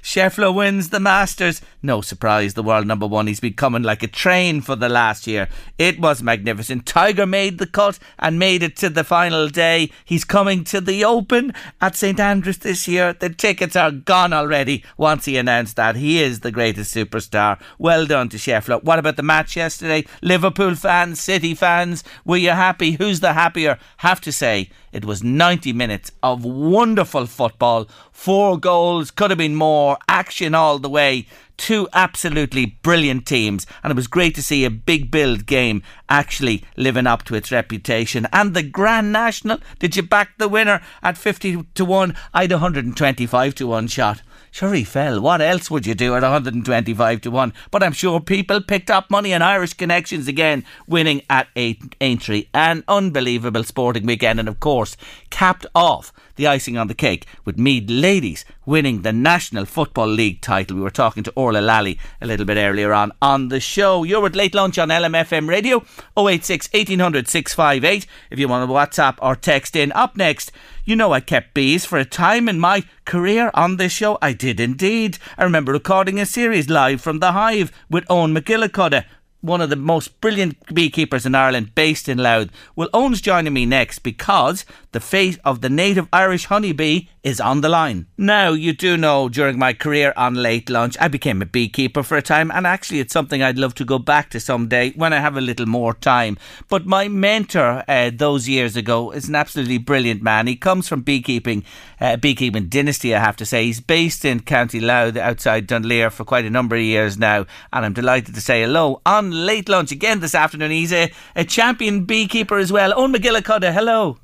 Scheffler wins the Masters. No surprise, the world number one. He's been coming like a train for the last year. It was magnificent. Tiger made the cut and made it to the final day. He's coming to the Open at St Andrews this year. The tickets are gone already once he announced that. He is the greatest superstar. Well done to Scheffler. What about the match yesterday? Liverpool fans, City fans, were you happy? Who's the happier? Have to say, it was 90 minutes of wonderful football. Four goals, could have been more. Action all the way two absolutely brilliant teams, and it was great to see a big build game actually living up to its reputation. And the Grand National, did you back the winner at 50 to 1? I'd 125 to 1 shot. Sure, he fell. What else would you do at 125 to 1? But I'm sure people picked up money and Irish connections again, winning at Aintree. An unbelievable sporting weekend, and of course, capped off the icing on the cake with Meath Ladies winning the National Football League title. We were talking to Orla Lally a little bit earlier on on the show. You're at late lunch on LMFM radio 086 1800 658 if you want to WhatsApp or text in. Up next, you know I kept bees for a time in my career on this show. I did indeed. I remember recording a series live from the Hive with Owen McGillicuddy one of the most brilliant beekeepers in Ireland, based in Louth. Well, Owen's joining me next because the fate of the native Irish honeybee is on the line. Now, you do know during my career on Late Lunch, I became a beekeeper for a time, and actually, it's something I'd love to go back to someday when I have a little more time. But my mentor uh, those years ago is an absolutely brilliant man. He comes from beekeeping, uh, beekeeping dynasty, I have to say. He's based in County Louth outside Dunleer for quite a number of years now, and I'm delighted to say hello on Late Lunch again this afternoon. He's a, a champion beekeeper as well. Owen McGillicuddy, hello.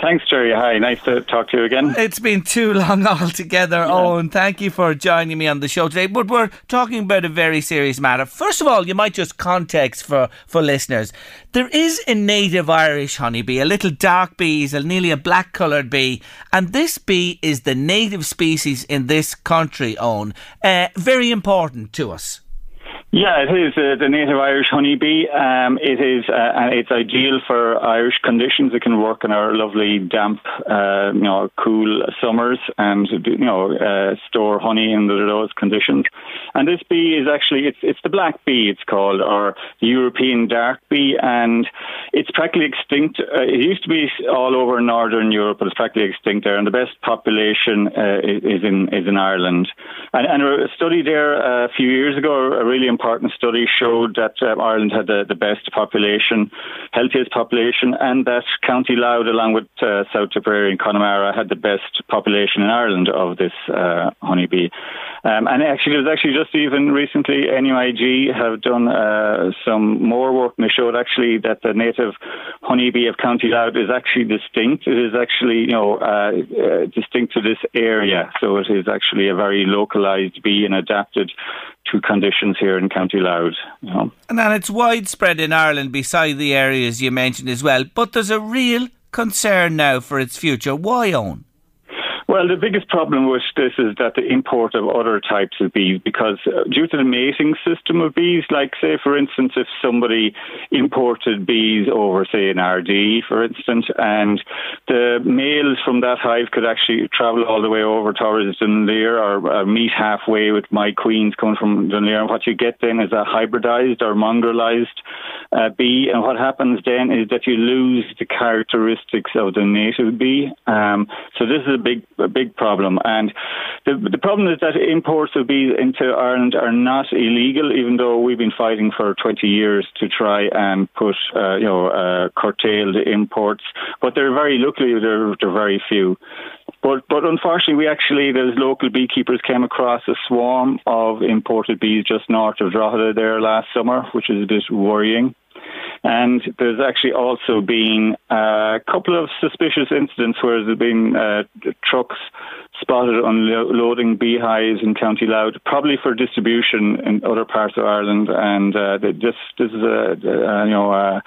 Thanks, Jerry. Hi, nice to talk to you again. It's been too long altogether, yeah. Owen. Thank you for joining me on the show today. But we're talking about a very serious matter. First of all, you might just context for, for listeners. There is a native Irish honeybee, a little dark bee, is a nearly a black coloured bee, and this bee is the native species in this country, Owen. Uh, very important to us. Yeah, it is uh, the native Irish honeybee. Um, it is, uh, and it's ideal for Irish conditions. It can work in our lovely damp, uh, you know, cool summers, and you know, uh, store honey under those conditions. And this bee is actually it's it's the black bee. It's called, or the European dark bee, and it's practically extinct. Uh, it used to be all over northern Europe, but it's practically extinct there. And the best population uh, is in is in Ireland. And, and a study there a few years ago, a really important important study showed that uh, Ireland had the, the, best population, healthiest population, and that County Louth, along with uh, South Tipperary and Connemara, had the best population in Ireland of this uh, honeybee. Um, and actually, it was actually just even recently, NUIG have done uh, some more work, and they showed actually that the native honeybee of County Louth is actually distinct. It is actually, you know, uh, uh, distinct to this area. So it is actually a very localized bee and adapted to conditions here in County Louth. You know. And then it's widespread in Ireland beside the areas you mentioned as well. But there's a real concern now for its future. Why, Owen? Well, the biggest problem with this is that the import of other types of bees, because uh, due to the mating system of bees, like say, for instance, if somebody imported bees over, say, an Ardee, for instance, and the males from that hive could actually travel all the way over towards Dunleer or uh, meet halfway with my queens coming from Dunleer, and what you get then is a hybridized or mongrelized uh, bee, and what happens then is that you lose the characteristics of the native bee. Um, so this is a big a big problem. And the, the problem is that imports of bees into Ireland are not illegal, even though we've been fighting for 20 years to try and put, uh, you know, uh, curtail the imports. But they're very, luckily, they're, they're very few. But but unfortunately, we actually those local beekeepers came across a swarm of imported bees just north of Drogheda there last summer, which is a bit worrying. And there's actually also been a couple of suspicious incidents where there's been uh, trucks spotted unloading beehives in County Louth, probably for distribution in other parts of Ireland. And uh, this this is a, a you know. A,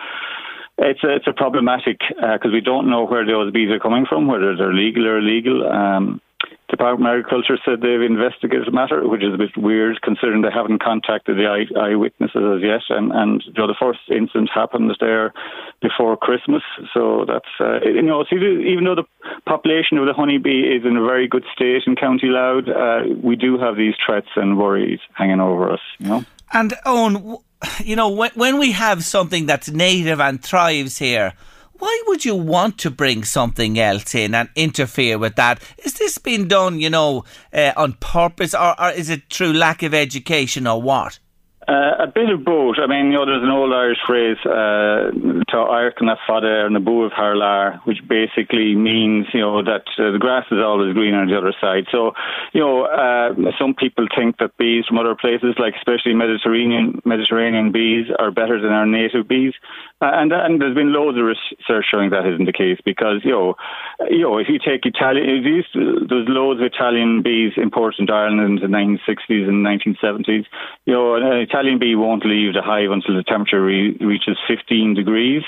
it's a, it's a problematic because uh, we don't know where those bees are coming from, whether they're legal or illegal. Um, Department of Agriculture said they've investigated the matter, which is a bit weird considering they haven't contacted the eye, eyewitnesses as yet. And, and you know, the first incident happened there before Christmas. So that's, uh, you know, even though the population of the honeybee is in a very good state in County Louth, uh, we do have these threats and worries hanging over us, you know. And Owen, you know, when, when we have something that's native and thrives here, why would you want to bring something else in and interfere with that? Is this being done, you know, uh, on purpose, or, or is it through lack of education, or what? Uh, a bit of both. I mean, you know, there's an old Irish phrase, uh, "Tá fada and the of harlar," which basically means, you know, that uh, the grass is always greener on the other side. So, you know, uh, some people think that bees from other places, like especially Mediterranean Mediterranean bees, are better than our native bees, Uh, and and there's been loads of research showing that isn't the case because, you know, you know, if you take Italian, there's loads of Italian bees imported into Ireland in the 1960s and 1970s. You know, an Italian bee won't leave the hive until the temperature re- reaches 15 degrees,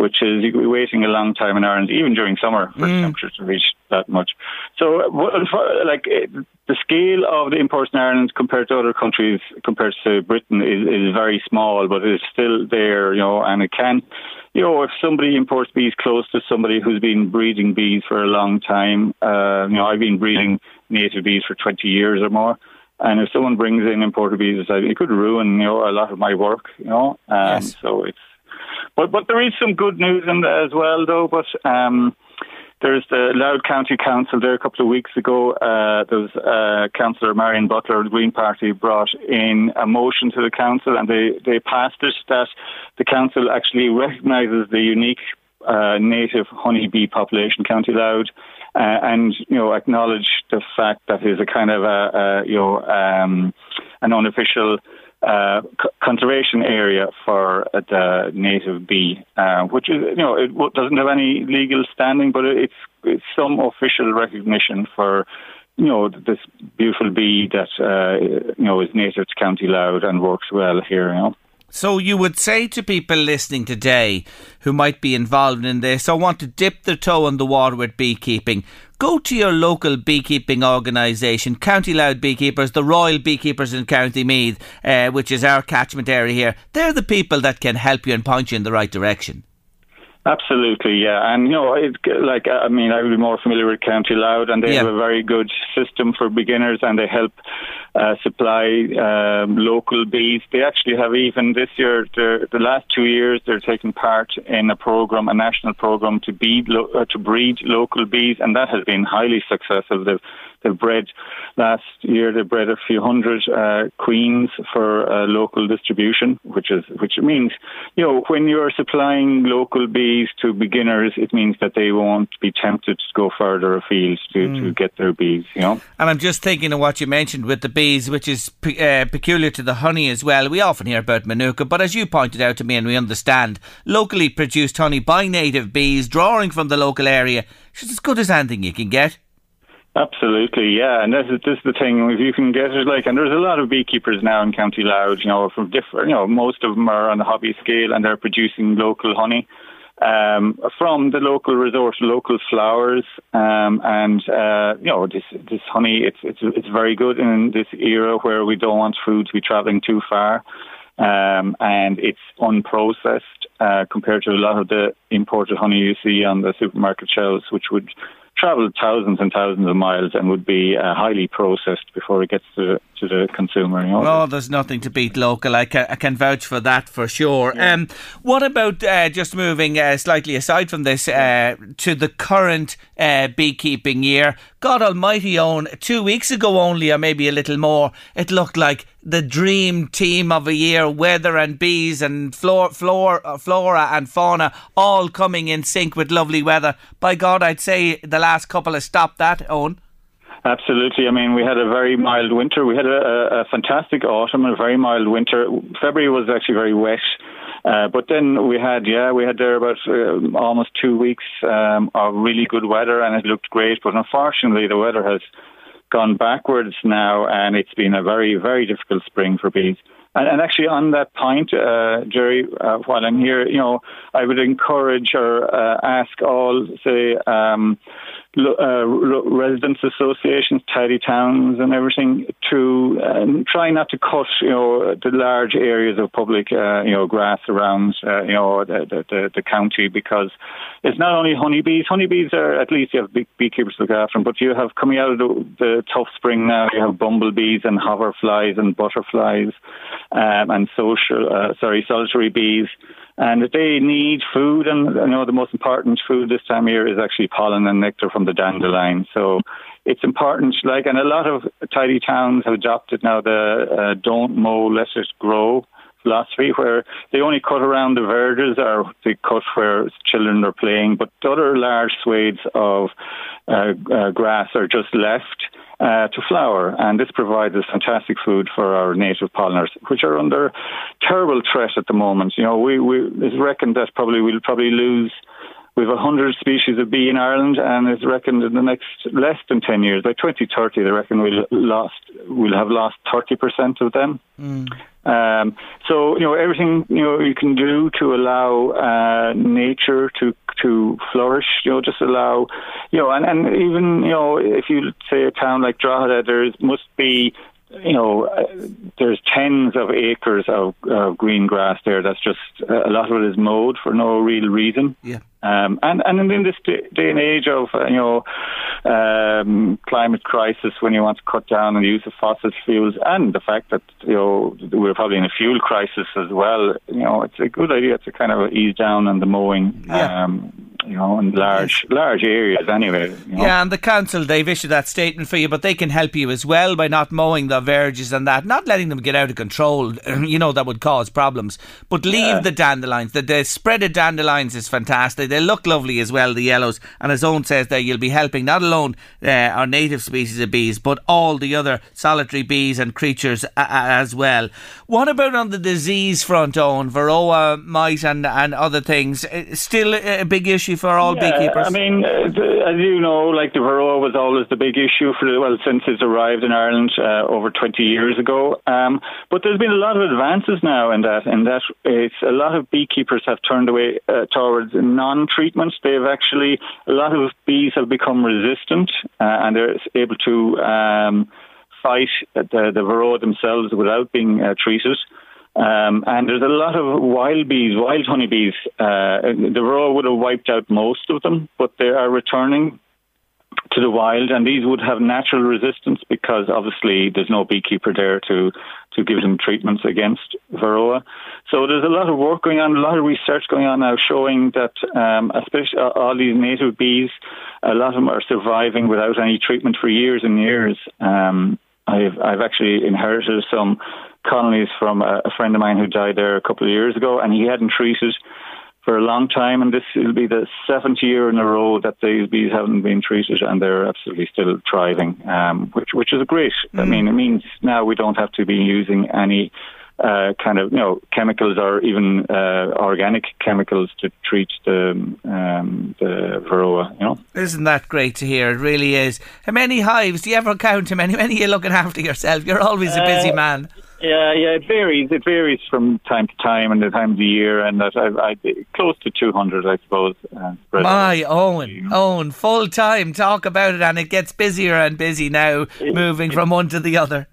which is you could be waiting a long time in Ireland, even during summer, for mm. temperatures to reach that much. So, like the scale of the imports in Ireland compared to other countries, compared to Britain, is, is very small, but it's still there, you know, and it can. You know, if somebody imports bees close to somebody who's been breeding bees for a long time, uh, you know, I've been breeding native bees for 20 years or more. And if someone brings in imported bees, it could ruin you know a lot of my work. You know, um, yes. so it's. But but there is some good news in there as well, though. But um, there's the Louth County Council there a couple of weeks ago. Uh, there was uh, Councillor Marion Butler of the Green Party brought in a motion to the council, and they they passed it that the council actually recognises the unique uh, native honeybee population, County Louth, uh, and you know acknowledge the fact that is a kind of a, a you know um, an unofficial uh, conservation area for uh, the native bee, uh, which is you know it doesn't have any legal standing, but it's it's some official recognition for you know this beautiful bee that uh, you know is native to County Louth and works well here. You know. So you would say to people listening today who might be involved in this or want to dip their toe in the water with beekeeping, go to your local beekeeping organisation, County Louth Beekeepers, the Royal Beekeepers in County Meath, uh, which is our catchment area here. They're the people that can help you and point you in the right direction. Absolutely, yeah, and you know, it's like I mean, I would be more familiar with County Louth, and they yeah. have a very good system for beginners, and they help uh, supply um, local bees. They actually have even this year, the last two years, they're taking part in a program, a national program to be lo- uh, to breed local bees, and that has been highly successful. They've They've bred last year. They bred a few hundred uh, queens for uh, local distribution, which is which means you know when you're supplying local bees to beginners, it means that they won't be tempted to go further afield to, mm. to get their bees. You know. And I'm just thinking of what you mentioned with the bees, which is pe- uh, peculiar to the honey as well. We often hear about manuka, but as you pointed out to me, and we understand, locally produced honey by native bees, drawing from the local area, is as good as anything you can get. Absolutely, yeah, and this is this is the thing. If you can get it, like, and there's a lot of beekeepers now in County Louth. You know, from different, you know, most of them are on the hobby scale, and they're producing local honey um, from the local resource, local flowers, um, and uh, you know, this this honey. It's it's it's very good in this era where we don't want food to be traveling too far. Um, and it's unprocessed uh, compared to a lot of the imported honey you see on the supermarket shelves, which would travel thousands and thousands of miles and would be uh, highly processed before it gets to, to the consumer. You know? Oh, there's nothing to beat local. I can, I can vouch for that for sure. Yeah. Um, what about uh, just moving uh, slightly aside from this uh, to the current uh, beekeeping year? God Almighty, Owen two weeks ago only, or maybe a little more, it looked like the dream team of a year, weather and bees and flora, flora, uh, flora and fauna all coming in sync with lovely weather. By God, I'd say the last couple have stopped that, Owen. Absolutely. I mean, we had a very mild winter. We had a, a fantastic autumn and a very mild winter. February was actually very wet. Uh, but then we had, yeah, we had there about uh, almost two weeks um, of really good weather, and it looked great. But unfortunately, the weather has gone backwards now, and it's been a very, very difficult spring for bees. And, and actually, on that point, uh, Jerry, uh, while I'm here, you know, I would encourage or uh, ask all, say, um, uh, residents associations, tidy towns, and everything to um, try not to cut, you know, the large areas of public, uh, you know, grass around, uh, you know, the, the, the county because it's not only honeybees. Honeybees are at least you have bee- beekeepers to look after them, but you have coming out of the, the tough spring now. You have bumblebees and hoverflies and butterflies um, and social, uh, sorry, solitary bees and they need food. And you know the most important food this time of year is actually pollen and nectar from the dandelion. So it's important. Like, and a lot of tidy towns have adopted now the uh, "don't mow, let it grow." Philosophy where they only cut around the verges or they cut where children are playing, but other large swathes of uh, uh, grass are just left uh, to flower. And this provides us fantastic food for our native pollinators, which are under terrible threat at the moment. You know, we, we it's reckoned that probably we'll probably lose we have 100 species of bee in Ireland, and it's reckoned in the next less than 10 years, by 2030, they reckon we'll lost we'll have lost 30% of them. Mm. Um, so you know everything you know you can do to allow uh, nature to to flourish. You know, just allow you know, and, and even you know if you say a town like Drogheda, there must be you know, uh, there's tens of acres of, of green grass there. That's just uh, a lot of it is mowed for no real reason. Yeah. Um, and and in this day, day and age of uh, you know um, climate crisis, when you want to cut down on the use of fossil fuels, and the fact that you know we're probably in a fuel crisis as well, you know, it's a good idea to kind of ease down on the mowing. Yeah. Um, you know, in large large areas anyway. You know. Yeah, and the council they've issued that statement for you, but they can help you as well by not mowing the verges and that, not letting them get out of control. you know that would cause problems, but leave yeah. the dandelions. The, the spread of dandelions is fantastic. They look lovely as well, the yellows. And as Owen says there, you'll be helping not alone uh, our native species of bees, but all the other solitary bees and creatures as well. What about on the disease front, Owen? Varroa, mite, and, and other things. Uh, still a big issue for all yeah, beekeepers? I mean, uh, as you know, like the Varroa was always the big issue for, well, since it's arrived in Ireland uh, over 20 years ago. Um, but there's been a lot of advances now in that, in that it's a lot of beekeepers have turned away uh, towards non-treatments. They've actually, a lot of bees have become resistant uh, and they're able to um, fight the, the Varroa themselves without being uh, treated. Um, and there's a lot of wild bees, wild honeybees. Uh, the Varroa would have wiped out most of them, but they are returning to the wild, and these would have natural resistance because obviously there's no beekeeper there to to give them treatments against varroa. So there's a lot of work going on, a lot of research going on now showing that, um, especially all these native bees, a lot of them are surviving without any treatment for years and years. Um, I've I've actually inherited some colonies from a, a friend of mine who died there a couple of years ago, and he hadn't treated for a long time, and this will be the seventh year in a row that these bees haven't been treated, and they're absolutely still thriving, um, which which is great. Mm. I mean, it means now we don't have to be using any uh, kind of you know chemicals or even uh, organic chemicals to treat the um, the varroa. You know, isn't that great to hear? It really is. How many hives do you ever count? How many? Many are you looking after yourself? You're always a busy uh, man. Yeah, yeah, it varies. It varies from time to time and the time of the year, and that I, I close to two hundred, I suppose. Uh, My Owen, Owen, full time. Talk about it, and it gets busier and busy now, moving from one to the other.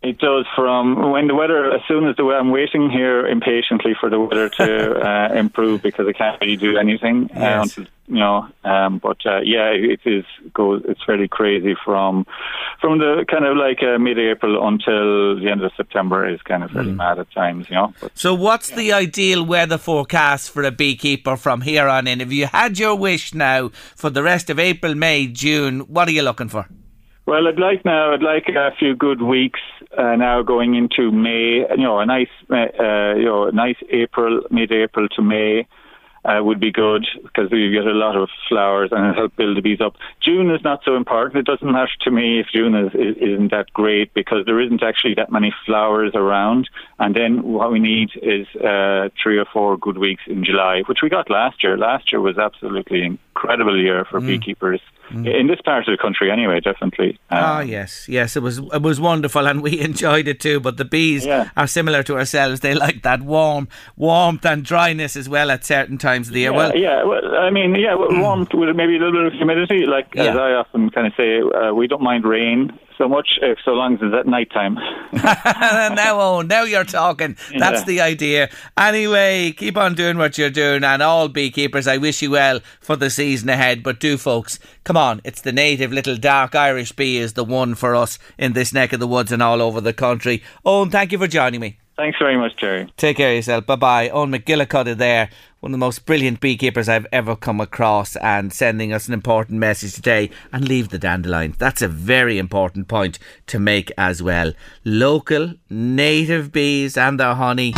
It does from when the weather, as soon as the weather, I'm waiting here impatiently for the weather to uh, improve because I can't really do anything uh, Yes. until you know. Um, but uh, yeah, it is goes. It's fairly crazy from from the kind of like uh, mid-April until the end of September is kind of fairly mad at times, you know. But So, what's the ideal weather forecast for a beekeeper from here on in? If you had your wish now for the rest of April, May, June, what are you looking for? Well, I'd like now. I'd like a few good weeks uh, now going into May. You know, a nice, uh, you know, a nice April, mid-April to May uh, would be good because we get a lot of flowers and it help build the bees up. June is not so important. It doesn't matter to me if June is, is, isn't that great because there isn't actually that many flowers around. And then what we need is uh, three or four good weeks in July, which we got last year. Last year was absolutely incredible year for beekeepers in this part of the country, anyway. Definitely. Um, Ah, yes, yes, it was it was wonderful, and we enjoyed it too. But the bees Yeah. are similar to ourselves; they like that warm warmth and dryness as well at certain times of the year. Yeah, well, yeah. Well, I mean, yeah, well, warmth with maybe a little bit of humidity. Like as I often kind of say, uh, we don't mind rain so much, if so long as it's at night time. now, oh, now you're talking. That's Yeah. the idea. Anyway, keep on doing what you're doing, and all beekeepers, I wish you well for the season ahead. But do, folks, come on. It's the native little dark Irish bee is the one for us in this neck of the woods and all over the country. Owen, thank you for joining me. Thanks very much, Jerry. Take care of yourself. Bye bye. Owen McGillicuddy there, one of the most brilliant beekeepers I've ever come across, and sending us an important message today. And leave the dandelions. That's a very important point to make as well. Local, native bees and their honey.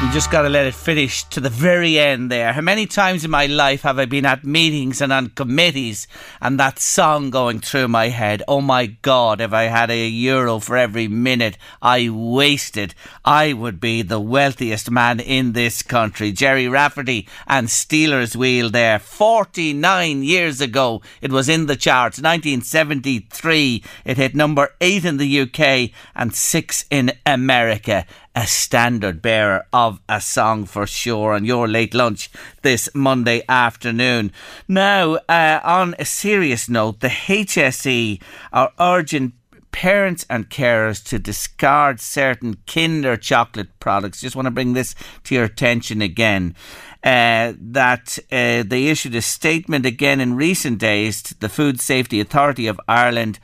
You just got to let it finish to the very end there. How many times in my life have I been at meetings and on committees and that song going through my head? Oh my God, if I had a euro for every minute I wasted, I would be the wealthiest man in this country. Gerry Rafferty and Stealers Wheel there. 49 years ago, it was in the charts. 1973, it hit number 8 in the UK and 6 in America a standard bearer of a song for sure on your late lunch this Monday afternoon. Now, uh, on a serious note, the HSE are urging parents and carers to discard certain Kinder chocolate products. Just want to bring this to your attention again. Uh, that uh, they issued a statement again in recent days to the Food Safety Authority of Ireland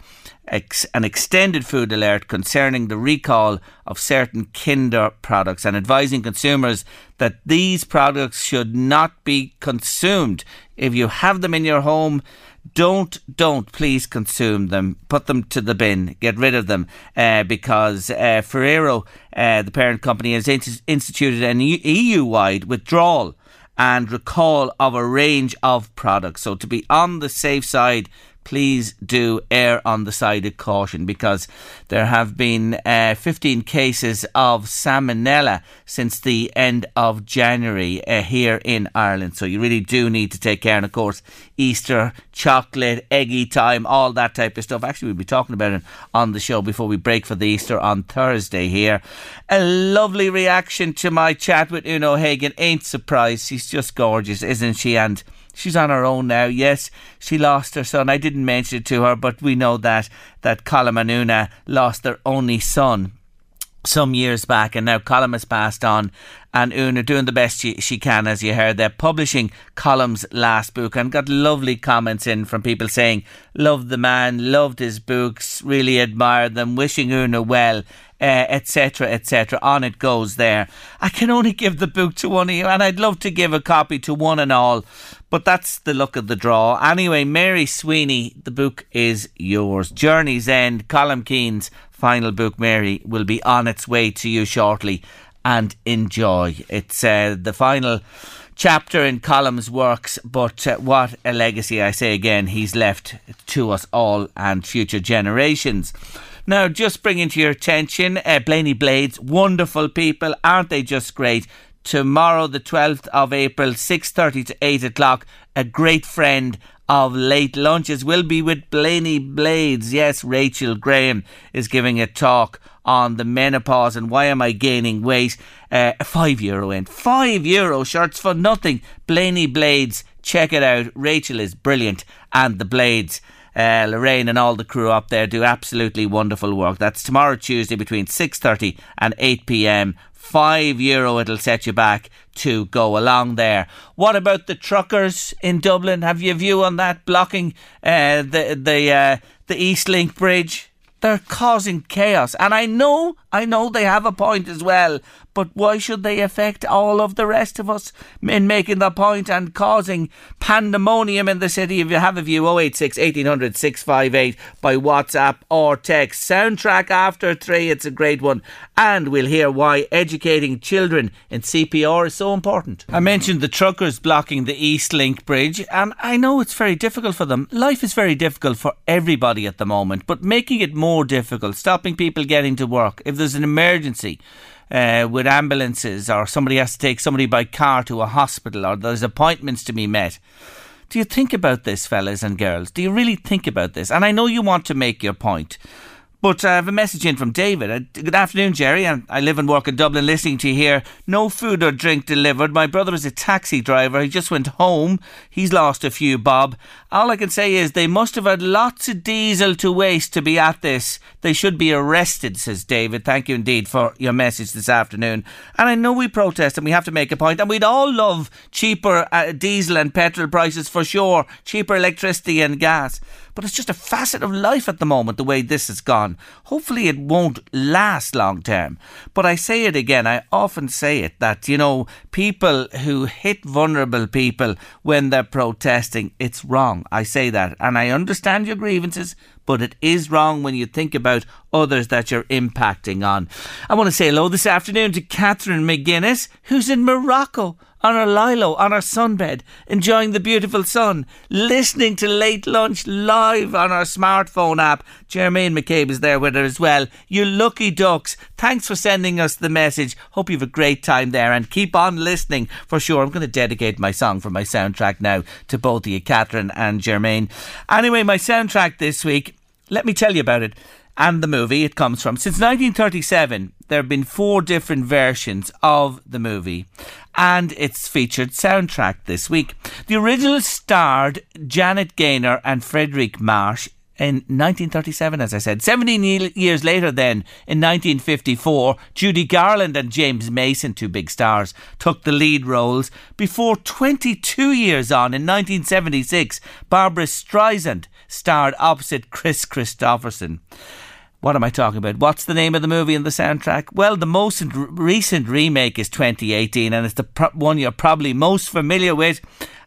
ex- an extended food alert concerning the recall of certain Kinder products and advising consumers that these products should not be consumed. If you have them in your home, don't don't please consume them. Put them to the bin. Get rid of them uh, because uh, Ferrero, uh, the parent company, has in- instituted an EU wide withdrawal and recall of a range of products. So to be on the safe side, please do err on the side of caution because there have been uh, 15 cases of salmonella since the end of January uh, here in Ireland. So you really do need to take care. And of course, Easter, chocolate, eggy time, all that type of stuff. Actually, we'll be talking about it on the show before we break for the Easter on Thursday here. A lovely reaction to my chat with Una O'Hagan. Ain't surprised. She's just gorgeous, isn't she? And She's on her own now. Yes, she lost her son. I didn't mention it to her, but we know that that Colm and Una lost their only son some years back, and now Colm has passed on, and Una doing the best she, she can, as you heard. They're publishing Colm's last book, and got lovely comments in from people saying, "Loved the man, loved his books, really admired them, wishing Una well." Etc., etc. On it goes there. I can only give the book to one of you, and I'd love to give a copy to one and all, but that's the luck of the draw. Anyway, Mary Sweeney, the book is yours. Journey's End, Colm Keane's final book, Mary, will be on its way to you shortly, and enjoy. It's uh, the final chapter in Colm's works, but uh, what a legacy, I say again, he's left to us all and future generations. Now, just bringing to your attention, uh, Blaney Blades, wonderful people, aren't they just great? Tomorrow, the 12th of April, 6.30 to 8 o'clock, a great friend of late lunches will be with Blaney Blades. Yes, Rachel Graham is giving a talk on the menopause and why am I gaining weight. Uh, five euro in. Five euro shirts for nothing. Blaney Blades Check it out. Rachel is brilliant, and the Blades. Uh, Lorraine and all the crew up there do absolutely wonderful work. That's tomorrow Tuesday between 6.30 and 8pm. Five euro it'll set you back to go along there. What about the truckers in Dublin? Have you a view on that blocking uh, the the uh, the East Link Bridge? They're causing chaos, and I know, I know they have a point as well. But why should they affect all of the rest of us in making the point and causing pandemonium in the city? If you have a view, 086 1800 658 by WhatsApp or text. Soundtrack after three, it's a great one. And we'll hear why educating children in CPR is so important. I mentioned the truckers blocking the East Link Bridge, and I know it's very difficult for them. Life is very difficult for everybody at the moment, but making it more difficult, stopping people getting to work, if there's an emergency, uh, with ambulances or somebody has to take somebody by car to a hospital or there's appointments to be met. Do you think about this, fellas and girls? Do you really think about this? And I know you want to make your point. But I have a message in from David. Uh, good afternoon, Gerry. I live and work in Dublin listening to you here. No food or drink delivered. My brother is a taxi driver. He just went home. He's lost a few bob. All I can say is they must have had lots of diesel to waste to be at this. They should be arrested, says David. Thank you indeed for your message this afternoon. And I know we protest and we have to make a point. point, and we'd all love cheaper uh, diesel and petrol prices for sure, cheaper electricity and gas. But it's just a facet of life at the moment, the way this has gone. Hopefully, it won't last long term. But I say it again, I often say it that, you know, people who hit vulnerable people when they're protesting, it's wrong. I say that. And I understand your grievances, but it is wrong when you think about others that you're impacting on. I want to say hello this afternoon to Catherine McGuinness, who's in Morocco on our lilo, on our sunbed, enjoying the beautiful sun, listening to late lunch live on our smartphone app. Jermaine McCabe is there with her as well. You lucky ducks. Thanks for sending us the message. Hope you have a great time there and keep on listening for sure. I'm going to dedicate my song for my soundtrack now to both you, Catherine and Jermaine. Anyway, my soundtrack this week, let me tell you about it and the movie it comes from. Since 1937, there have been four different versions of the movie and its featured soundtrack this week. The original starred Janet Gaynor and Fredric March in 1937, as I said. 17 years later, then, in 1954, Judy Garland and James Mason, two big stars, took the lead roles. Before 22 years on, in 1976, Barbra Streisand starred opposite Chris Kristofferson. What am I talking about? What's the name of the movie and the soundtrack? Well, the most recent remake is 2018, and it's the pro- one you're probably most familiar with.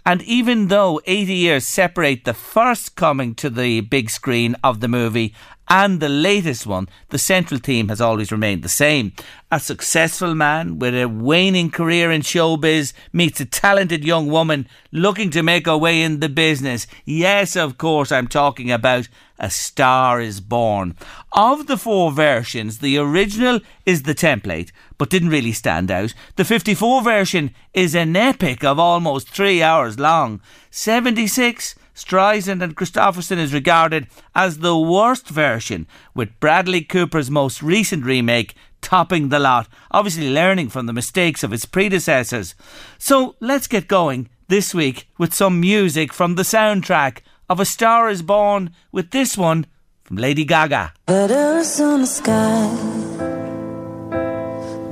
And even though 80 years separate the first coming to the big screen of the movie and the latest one, the central theme has always remained the same. A successful man with a waning career in showbiz meets a talented young woman looking to make her way in the business. Yes, of course, I'm talking about A Star is Born. Of the four versions, the original is the template, but didn't really stand out. The 54 version is an epic of almost three hours long. 76 Streisand and Kristofferson is regarded as the worst version, with Bradley Cooper's most recent remake topping the lot, obviously learning from the mistakes of its predecessors. So let's get going this week with some music from the soundtrack of A Star is Born with this one from Lady Gaga. Letters on the sky,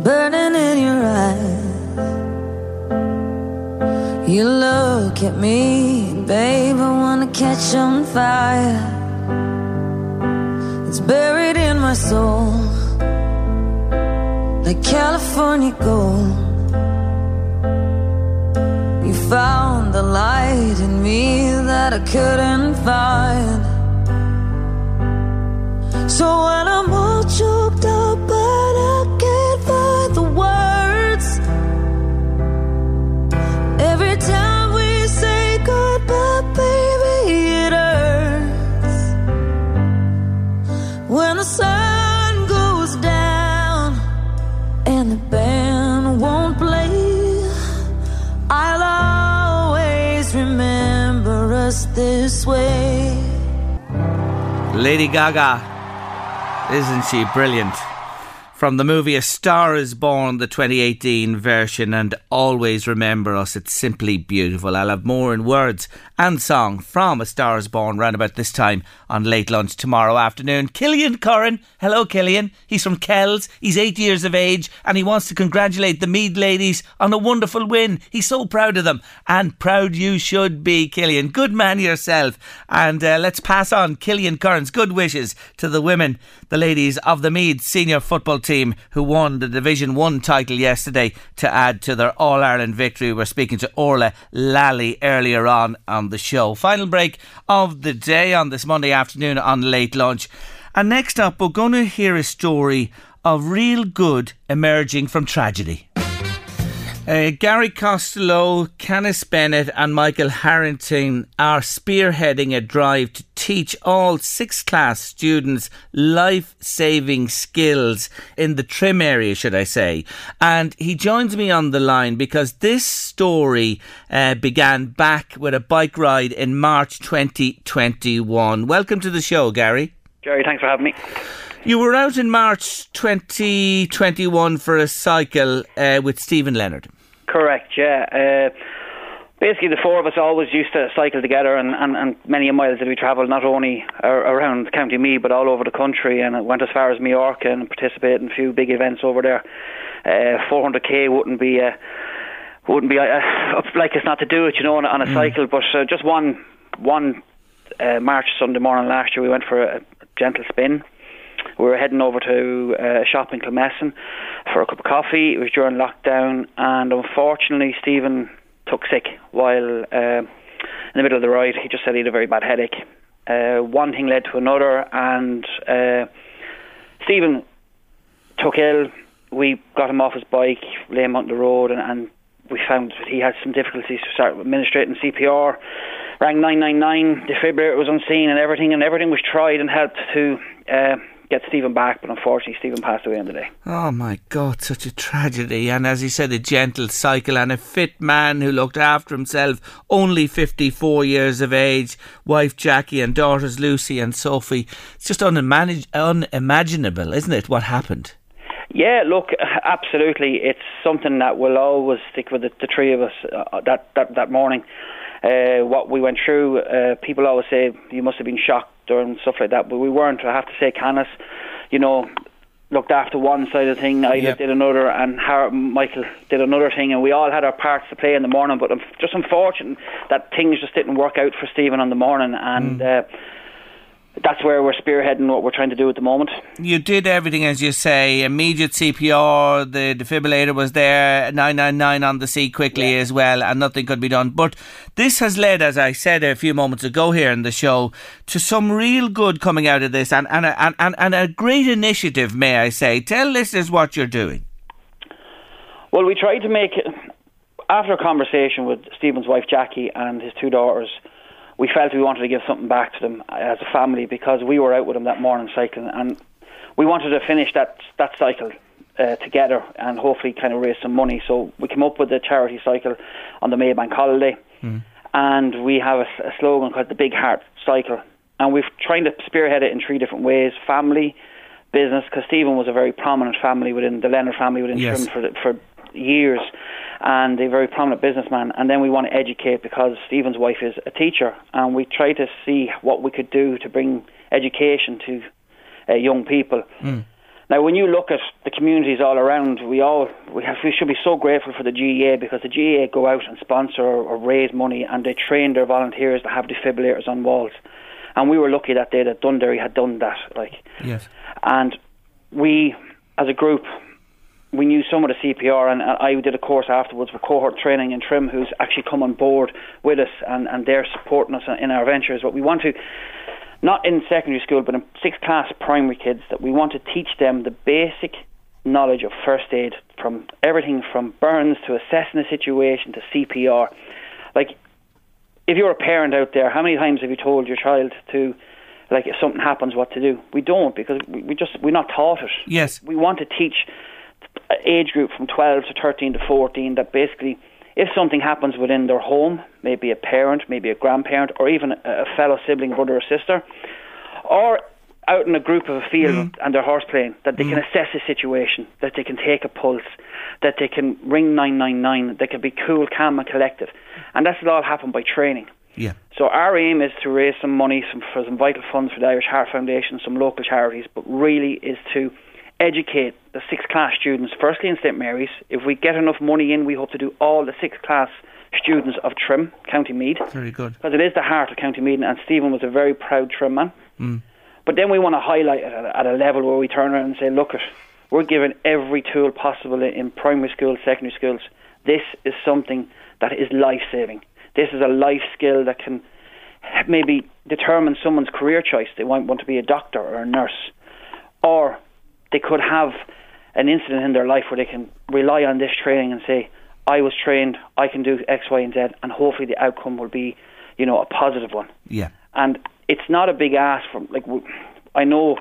burning in your eyes. You look at me, babe, I wanna catch on fire. It's buried in my soul, like California gold. You found the light in me that I couldn't find. So when I'm all choked up, but I can't us this way. Lady Gaga. Isn't she brilliant? from the movie A Star is Born, the 2018 version, and always remember us. It's simply beautiful. I'll have more in words and song from A Star is Born round about this time on late lunch tomorrow afternoon. Killian Curran. Hello, Killian. He's from Kells. He's eight years of age and he wants to congratulate the Meath ladies on a wonderful win. He's so proud of them and proud you should be, Killian. Good man yourself. And uh, let's pass on Killian Curran's good wishes to the women, the ladies of the Meath senior football team who won the Division 1 title yesterday to add to their All Ireland victory. We're speaking to Orla Lally earlier on on the show. Final break of the day on this Monday afternoon on late lunch. And next up, we're going to hear a story of real good emerging from tragedy. Uh, Gary Costello, Canis Bennett, and Michael Harrington are spearheading a drive to teach all sixth class students life saving skills in the Trim area, should I say. And he joins me on the line because this story uh, began back with a bike ride in March 2021. Welcome to the show, Gary. Gary, thanks for having me. You were out in March 2021 for a cycle uh, with Stephen Leonard. Correct, yeah. Uh, basically, the four of us always used to cycle together, and, and, and many miles that we travelled, not only around County Meath, but all over the country, and it went as far as Majorca and participated in a few big events over there. Uh, 400k wouldn't be. Uh, wouldn't be uh, like it's not to do it, you know, on, on a mm. cycle. But uh, just one one uh, March Sunday morning last year, we went for a, a gentle spin we were heading over to uh, a shop in Kilmessan for a cup of coffee. It was during lockdown, and unfortunately, Stephen took sick while uh, in the middle of the ride. He just said he had a very bad headache. Uh, one thing led to another, and uh, Stephen took ill. We got him off his bike, lay him on the road, and, and we found that he had some difficulties to start administrating CPR. Rang 999, defibrillator was on scene, and everything, and everything was tried and helped to uh, get Stephen back, but unfortunately Stephen passed away on the day. Oh my God, such a tragedy. And as he said, a gentle cycle and a fit man who looked after himself, only 54 years of age, wife Jackie and daughters Lucy and Sophie. It's just unimagin- unimaginable, isn't it, what happened? Yeah, look, absolutely. It's something that will always stick with the, the three of us uh, that, that, that morning. Uh, what we went through, uh, people always say you must have been shocked and stuff like that. But we weren't. I have to say, Canis, you know, looked after one side of the thing, I yep. did another, and Har- Michael did another thing, and we all had our parts to play in the morning. But I'm just unfortunate that things just didn't work out for Stephen on the morning, and. Mm. Uh, that's where we're spearheading what we're trying to do at the moment. You did everything as you say. Immediate CPR, the defibrillator was there, 999 on the seat quickly yeah. as well, and nothing could be done. But this has led, as I said a few moments ago here in the show, to some real good coming out of this and, and, and, and, and a great initiative, may I say. Tell listeners what you're doing. Well, we tried to make, after a conversation with Stephen's wife Jackie and his two daughters, we felt we wanted to give something back to them as a family because we were out with them that morning cycling and we wanted to finish that that cycle uh, together and hopefully kind of raise some money. So we came up with the charity cycle on the Maybank holiday, mm. and we have a, a, slogan called the Big Heart Cycle, and we've tried to spearhead it in three different ways: family, business. Because Stephen was a very prominent family within the Leonard family within yes. Trim for for years, and a very prominent businessman. And then we want to educate because Stephen's wife is a teacher, and we try to see what we could do to bring education to uh, young people. Mm. Now, when you look at the communities all around, we all we, have, we should be so grateful for the GAA because the GAA go out and sponsor or, or raise money, and they train their volunteers to have defibrillators on walls. And we were lucky that day that Dunderry had done that. Like, yes. And we, as a group, we knew some of the CPR, and uh, I did a course afterwards with cohort training in Trim, who's actually come on board with us, and, and they're supporting us in our ventures. But we want to, not in secondary school, but in sixth class primary kids, that we want to teach them the basic knowledge of first aid, from everything from burns to assessing a situation to CPR. Like, if you're a parent out there, how many times have you told your child to? like if something happens what to do we don't because we, we just we're not taught it yes we want to teach age group from 12 to 13 to 14 that basically if something happens within their home, maybe a parent, maybe a grandparent, or even a fellow sibling, brother or sister, or out in a group of a field mm. and they're horse playing, that they can mm. assess the situation, that they can take a pulse, that they can ring 999, that they can be cool, calm, and collected. And that's all happen by training. Yeah. So our aim is to raise some money some, for some vital funds for the Irish Heart Foundation, some local charities, but really is to educate the sixth class students, firstly in St Mary's. If we get enough money in, we hope to do all the sixth class students of Trim, County Meath, Very good. because it is the heart of County Meath, and Stephen was a very proud Trim man. Mm. But then we want to highlight it at a, at a level where we turn around and say, look, it, we're given every tool possible in, in primary schools, secondary schools. This is something that is life saving. This is a life skill that can maybe determine someone's career choice. They might want to be a doctor or a nurse, or they could have an incident in their life where they can rely on this training and say, I was trained, I can do X, Y, and Z, and hopefully the outcome will be, you know, a positive one Yeah. and it's not a big ask from like I know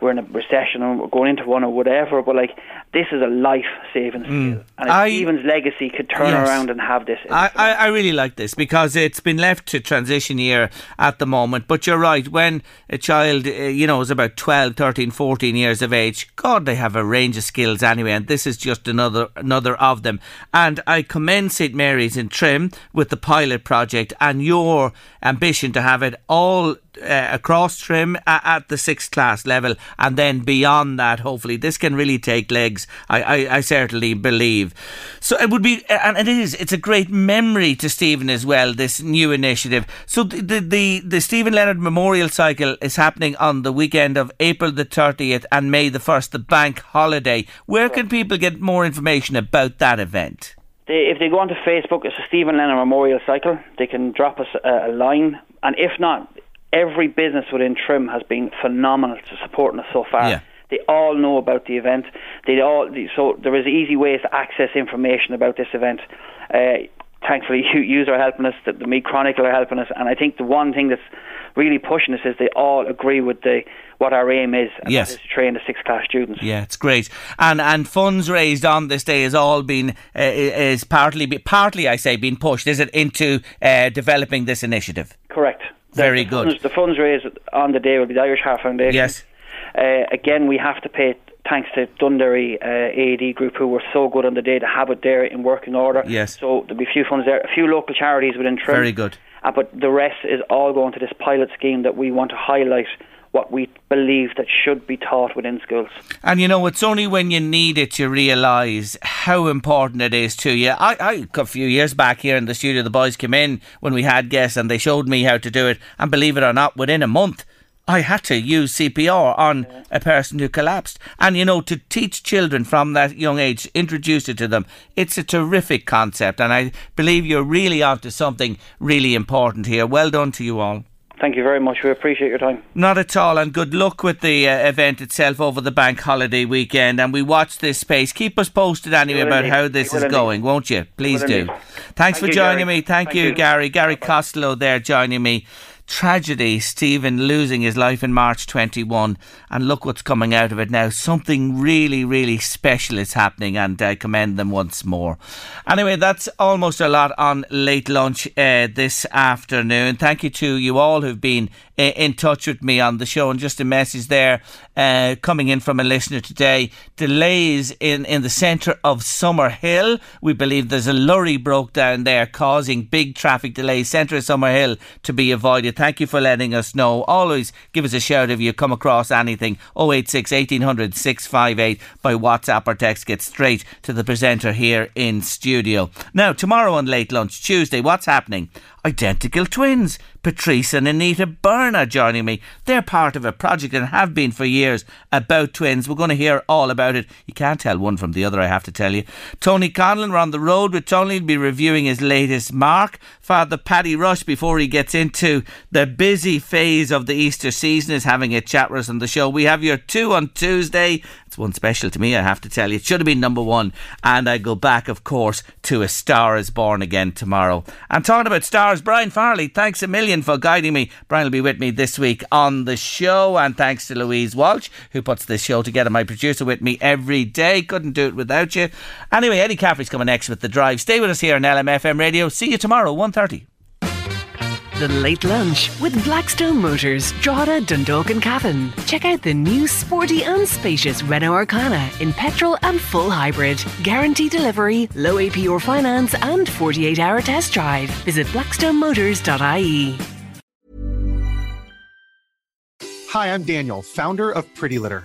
we're in a recession and we're going into one or whatever, but like this is a life saving skill, and if Mm. I- Stephen's legacy could turn Yes. around and have this. I, I, I really like this because it's been left to transition year at the moment. But you're right, when a child, uh, you know, is about 12, 13, 14 years of age, God, they have a range of skills anyway, and this is just another another of them. And I commend St Mary's in Trim with the pilot project and your ambition to have it all uh, across Trim at, at the sixth class level, and then beyond that, hopefully, this can really take legs. I, I, I certainly believe. So it would be, and it is, it's a great memory to Stephen as well. This new initiative. So the the the, the Stephen Leonard Memorial Cycle is happening on the weekend of April the thirtieth and May the first, the bank holiday. Where can people get more information about that event? If they go onto Facebook, it's a Stephen Leonard Memorial Cycle. They can drop us a, a line, and if not, every business within Trim has been phenomenal to supporting us so far. Yeah. They all know about the event. They all so there is easy ways to access information about this event. Uh, thankfully, you, you are helping us. The, the Meath Chronicle are helping us, and I think the one thing that's really pushing us is they all agree with the what our aim is. And Yes. that is to train the sixth class students. Yeah, it's great, and and funds raised on this day has all been uh, is partly partly I say been pushed. Is it into uh, developing this initiative? Correct. Very the good. Funds, the funds raised on the day will be the Irish Heart Foundation. Yes. Uh, again, we have to pay thanks to Dunderry uh, AED Group, who were so good on the day to have it there in working order. Yes. So there'll be a few funds there, a few local charities within Trim. Very good. Uh, but the rest is all going to this pilot scheme that we want to highlight what we believe that should be taught within schools. And you know, it's only when you need it you realise how important it is to you. I, I, a few years back here in the studio, the boys came in when we had guests and they showed me how to do it. And believe it or not, within a month, I had to use CPR on a person who collapsed. And you know, to teach children from that young age, introduce it to them, it's a terrific concept. And I believe you're really onto something really important here. Well done to you all. Thank you very much. We appreciate your time. Not at all, and good luck with the uh, event itself over the bank holiday weekend. And we watch this space. Keep us posted anyway about indeed. how this is going, won't you? Please do. indeed. Thanks Thank for you, joining Gary. me. Thank, Thank you, you. Gary. Gary Costello there joining me. Tragedy, Stephen losing his life in March 21. And look what's coming out of it now. Something really, really special is happening, and I commend them once more. Anyway, that's almost a lot on late lunch uh, this afternoon. Thank you to you all who've been uh, in touch with me on the show. And just a message there uh, coming in from a listener today. Delays in, in the centre of Summerhill. We believe there's a lorry broke down there causing big traffic delays. Centre of Summerhill to be avoided. Thank you for letting us know. Always give us a shout if you come across anything. 086 1800 658 by WhatsApp or text. Get straight to the presenter here in studio. Now, tomorrow on Late Lunch, Tuesday, what's happening? Identical twins. Patrice and Anita Byrne joining me. They're part of a project and have been for years about twins. We're going to hear all about it. You can't tell one from the other, I have to tell you. Tony Conlon, we're on the road with Tony. He'll be reviewing his latest mark. Father Paddy Rush, before he gets into the busy phase of the Easter season, is having a chat with us on the show. We have your two on Tuesday. One special to me, I have to tell you. It should have been number one. And I go back, of course, to A Star is Born again tomorrow. And talking about stars, Brian Farley, thanks a million for guiding me. Brian will be with me this week on the show. And thanks to Louise Walsh, who puts this show together, my producer with me every day. Couldn't do it without you. Anyway, Eddie Caffrey's coming next with The Drive. Stay with us here on LMFM Radio. See you tomorrow, 1.30. The Late Lunch with Blackstone Motors, Drogheda, Dundalk and Cavan. Check out the new sporty and spacious Renault Arkana in petrol and full hybrid. Guarantee delivery, low APR finance and 48 hour test drive. Visit blackstonemotors.ie. Hi, I'm Daniel, founder of Pretty Litter.